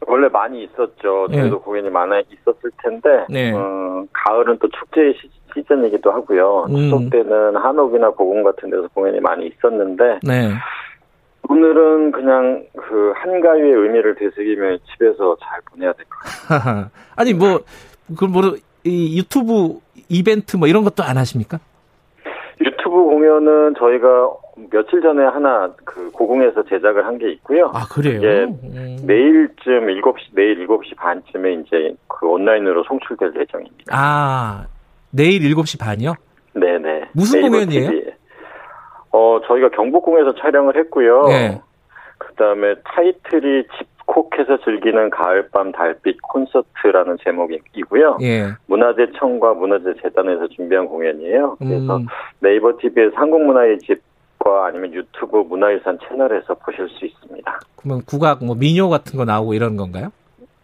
원래 많이 있었죠. 저희도 네. 공연이 많아 있었을 텐데 네. 어, 가을은 또 축제 시, 즌 이기도 하고요. 음. 추석 때는 한옥이나 고궁 같은 데서 공연이 많이 있었는데 네. 오늘은 그냥 그 한가위의 의미를 되새기며 집에서 잘 보내야 될 것 같아요. 아니 뭐 그럼 뭐, 이 유튜브 이벤트 뭐 이런 것도 안 하십니까? 유튜브 공연은 저희가 며칠 전에 하나 그 고궁에서 제작을 한 게 있고요. 아, 그래요? 예, 음. 내일쯤 7시, 내일 7시 반쯤에 이제 그 온라인으로 송출될 예정입니다. 아, 내일 7시 반이요? 네네. 무슨 공연이에요? TV. 어, 저희가 경복궁에서 촬영을 했고요. 네. 그 다음에 타이틀이 집 콕해서 즐기는 가을밤 달빛 콘서트라는 제목이고요. 예. 문화재청과 문화재재단에서 준비한 공연이에요. 그래서 음. 네이버 TV에서 한국문화의 집과 아니면 유튜브 문화유산 채널에서 보실 수 있습니다. 그러면 국악 뭐 민요 같은 거 나오고 이런 건가요?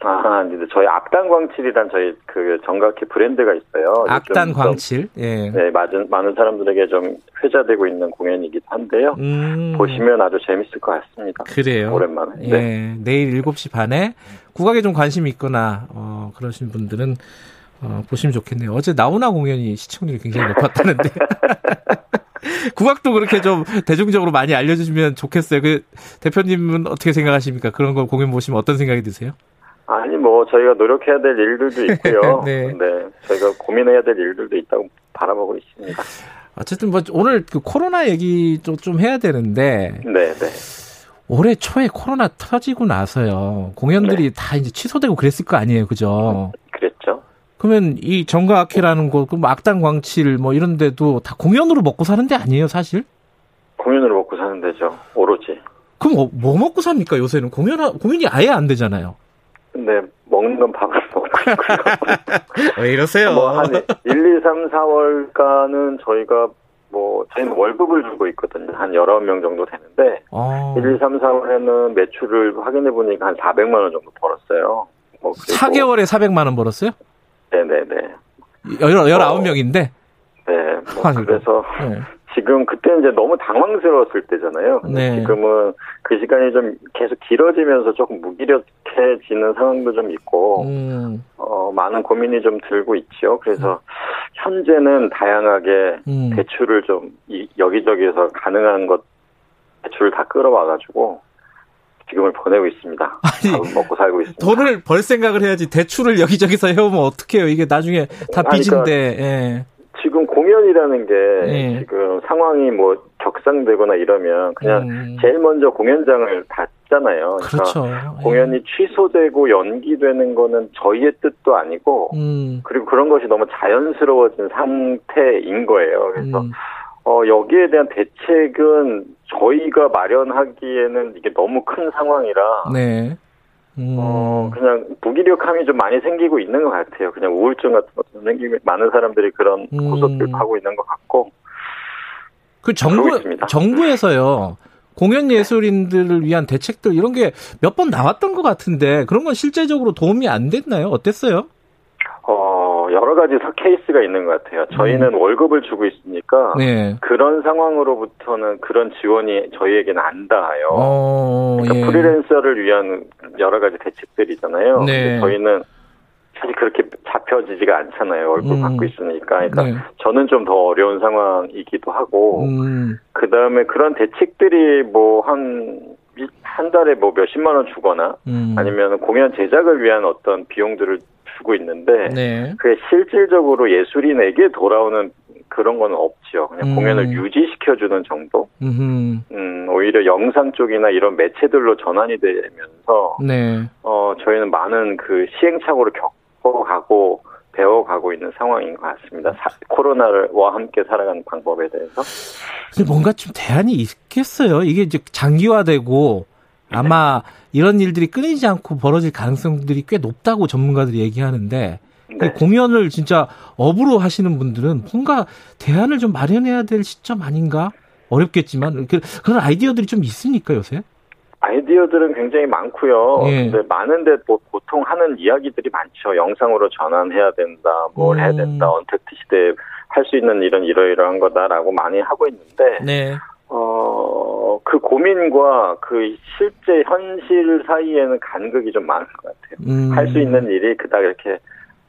아, 이제 저희 악단 광칠이란 저희 그 정각회 브랜드가 있어요. 악단 광칠? 예. 네, 많은, 많은 사람들에게 좀 회자되고 있는 공연이기도 한데요. 음. 보시면 아주 재밌을 것 같습니다. 그래요. 오랜만에. 예. 네. 내일 7시 반에 국악에 좀 관심이 있거나, 어, 그러신 분들은, 어, 보시면 좋겠네요. 어제 나훈아 공연이 시청률이 굉장히 높았다는데. 국악도 그렇게 좀 대중적으로 많이 알려주시면 좋겠어요. 그 대표님은 어떻게 생각하십니까? 그런 걸 공연 보시면 어떤 생각이 드세요? 아니 뭐 저희가 노력해야 될 일들도 있고요. 네. 네. 저희가 고민해야 될 일들도 있다고 바라보고 있습니다. 어쨌든 뭐 오늘 그 코로나 얘기 좀, 좀 해야 되는데. 네, 네. 올해 초에 코로나 터지고 나서요. 공연들이 네. 다 이제 취소되고 그랬을 거 아니에요. 그죠? 그랬죠. 그러면 이 정가악회라는 곳, 그 악당 광칠 뭐 이런 데도 다 공연으로 먹고 사는 데 아니에요, 사실? 공연으로 먹고 사는 데죠. 오로지. 그럼 뭐, 뭐 먹고 삽니까, 요새는? 공연, 공연이 아예 안 되잖아요. 네, 먹는 건 밥을 먹고 있고요. 왜 이러세요? 뭐한 1, 2, 3, 4월간은 저희가 뭐 저희는 월급을 주고 있거든요. 한 19명 정도 되는데 아. 1, 2, 3, 4월에는 매출을 확인해 보니까 한 400만 원 정도 벌었어요. 뭐 4개월에 400만 원 벌었어요? 네, 네, 네. 19명인데? 네. 뭐 그래서 네. 지금 그때 이제 너무 당황스러웠을 때잖아요. 네. 지금은 그 시간이 좀 계속 길어지면서 조금 무기력해지는 상황도 좀 있고, 음. 어, 많은 고민이 좀 들고 있죠. 그래서 음. 현재는 다양하게 음. 대출을 좀 이, 여기저기에서 가능한 것 대출을 다 끌어와가지고 지금을 보내고 있습니다. 아니, 먹고 살고 있습니다. 돈을 벌 생각을 해야지 대출을 여기저기서 해오면 어떡해요. 이게 나중에 다 빚인데. 그러니까 예. 지금 공연이라는 게 네. 지금 상황이 뭐 격상되거나 이러면 그냥 음. 제일 먼저 공연장을 닫잖아요. 그러니까 그렇죠. 공연이 예. 취소되고 연기되는 거는 저희의 뜻도 아니고 음. 그리고 그런 것이 너무 자연스러워진 상태인 거예요. 그래서 음. 어, 여기에 대한 대책은 저희가 마련하기에는 이게 너무 큰 상황이라 네. 음. 어, 그냥 무기력함이 좀 많이 생기고 있는 것 같아요. 그냥 우울증 같은 것도 생기고, 많은 사람들이 그런 음. 고속을 하고 있는 것 같고. 그 정부, 정부에서요, 공연 예술인들을 위한 대책들 이런 게 몇 번 나왔던 것 같은데 그런 건 실제적으로 도움이 안 됐나요? 어땠어요? 어, 여러 가지 케이스가 있는 것 같아요. 저희는 음. 월급을 주고 있으니까 네. 그런 상황으로부터는 그런 지원이 저희에게는 안 닿아요. 어, 그러니까 예. 프리랜서를 위한 여러 가지 대책들이잖아요. 네. 저희는 사실 그렇게 잡혀지지가 않잖아요. 월급 음. 받고 있으니까. 그러니까 네. 저는 좀 더 어려운 상황이기도 하고, 음. 그 다음에 그런 대책들이 뭐 한, 한 달에 뭐 몇십만 원 주거나, 음. 아니면 공연 제작을 위한 어떤 비용들을 주고 있는데, 네. 그게 실질적으로 예술인에게 돌아오는 그런 건 없죠. 그냥 음. 공연을 유지시켜주는 정도? 음, 오히려 영상 쪽이나 이런 매체들로 전환이 되면서, 네. 어, 저희는 많은 그 시행착오를 겪 가고 배워가고 있는 상황인 것 같습니다. 사, 코로나와 함께 살아가는 방법에 대해서. 근데 뭔가 좀 대안이 있겠어요. 이게 이제 장기화되고 아마 이런 일들이 끊이지 않고 벌어질 가능성들이 꽤 높다고 전문가들이 얘기하는데 네. 공연을 진짜 업으로 하시는 분들은 뭔가 대안을 좀 마련해야 될 시점 아닌가? 어렵겠지만 그, 그런 아이디어들이 좀 있습니까 요새? 아이디어들은 굉장히 많고요. 예. 근데 많은데 뭐 보통 하는 이야기들이 많죠. 영상으로 전환해야 된다, 뭘 음. 해야 된다, 언택트 시대에 할 수 있는 이런 이러이러한 거다라고 많이 하고 있는데, 네. 어, 그 고민과 그 실제 현실 사이에는 간극이 좀 많은 것 같아요. 음. 할수 있는 일이 그닥 이렇게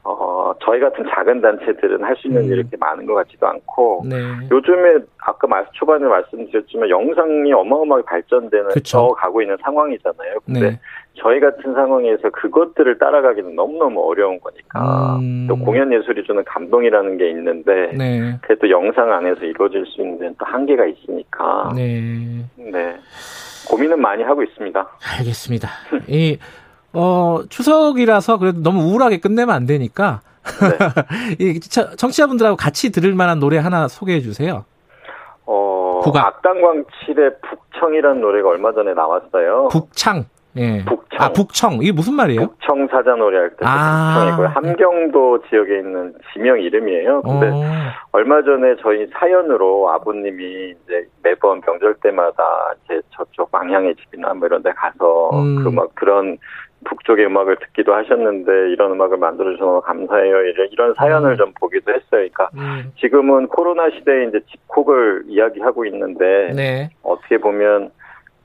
어, 저희 같은 작은 단체들은 할 수 있는 음. 일이 이렇게 많은 것 같지도 않고, 네. 요즘에 아까 말, 초반에 말씀드렸지만 영상이 어마어마하게 발전되는, 저 가고 있는 상황이잖아요. 근데 네. 저희 같은 상황에서 그것들을 따라가기는 너무너무 어려운 거니까, 음. 또 공연 예술이 주는 감동이라는 게 있는데, 네. 그래도 영상 안에서 이루어질 수 있는 또 한계가 있으니까, 네. 네. 고민은 많이 하고 있습니다. 알겠습니다. 이 어, 추석이라서 그래도 너무 우울하게 끝내면 안 되니까. 네. 이 청취자분들하고 같이 들을 만한 노래 하나 소개해 주세요. 어, 국악. 악당광 7의 북청이라는 노래가 얼마 전에 나왔어요. 북창. 예. 북청. 아, 북청. 이게 무슨 말이에요? 북청 사자 노래 할 때 아. 북청이고요. 함경도 지역에 있는 지명 이름이에요. 근데 오. 어. 얼마 전에 저희 사연으로 아버님이 이제 매번 명절 때마다 이제 저쪽 망향의 집이나 뭐 이런 데 가서 음. 그막 그런 북쪽의 음악을 듣기도 하셨는데 이런 음악을 만들어 주셔서 감사해요. 이런 사연을 음. 좀 보기도 했어요. 그러니까 음. 지금은 코로나 시대에 이제 집콕을 이야기하고 있는데 네. 어떻게 보면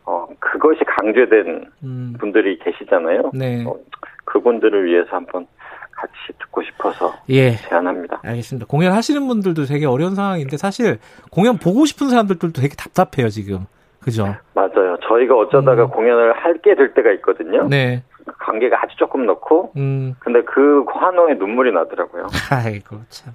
어 그것이 강제된 음. 분들이 계시잖아요. 네. 어, 그분들을 위해서 한번 같이 듣고 싶어서 예. 제안합니다. 알겠습니다. 공연 하시는 분들도 되게 어려운 상황인데 사실 공연 보고 싶은 사람들도 되게 답답해요 지금. 그죠? 맞아요. 저희가 어쩌다가 음. 공연을 할게 될 때가 있거든요. 네. 관계가 아주 조금 넣고, 음. 근데 그 환호에 눈물이 나더라고요. 아이고, 참.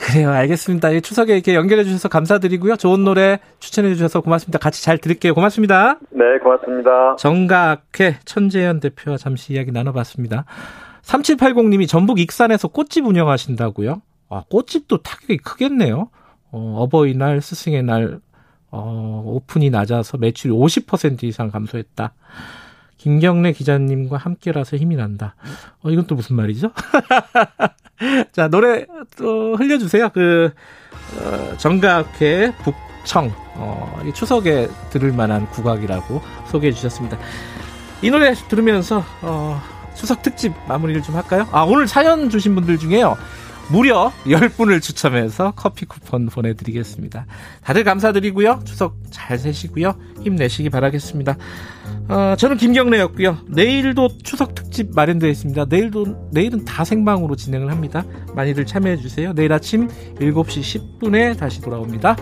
그래요, 알겠습니다. 추석에 이렇게 연결해 주셔서 감사드리고요. 좋은 노래 추천해 주셔서 고맙습니다. 같이 잘 들을게요. 고맙습니다. 네, 고맙습니다. 정가학회 천재현 대표와 잠시 이야기 나눠봤습니다. 3780님이 전북 익산에서 꽃집 운영하신다고요? 아, 꽃집도 타격이 크겠네요. 어, 어버이날, 스승의 날, 어, 오픈이 낮아서 매출이 50% 이상 감소했다. 김경래 기자님과 함께라서 힘이 난다. 어, 이건 또 무슨 말이죠? 자, 노래 또 흘려주세요. 그, 어, 정각회 북청, 어, 추석에 들을 만한 국악이라고 소개해 주셨습니다. 이 노래 들으면서, 어, 추석 특집 마무리를 좀 할까요? 아, 오늘 사연 주신 분들 중에요. 무려 10분을 추첨해서 커피 쿠폰 보내드리겠습니다. 다들 감사드리고요. 추석 잘 세시고요. 힘내시기 바라겠습니다. 어, 저는 김경래였고요. 내일도 추석 특집 마련되어 있습니다. 내일도, 내일은 다 생방으로 진행을 합니다. 많이들 참여해주세요. 내일 아침 7시 10분에 다시 돌아옵니다.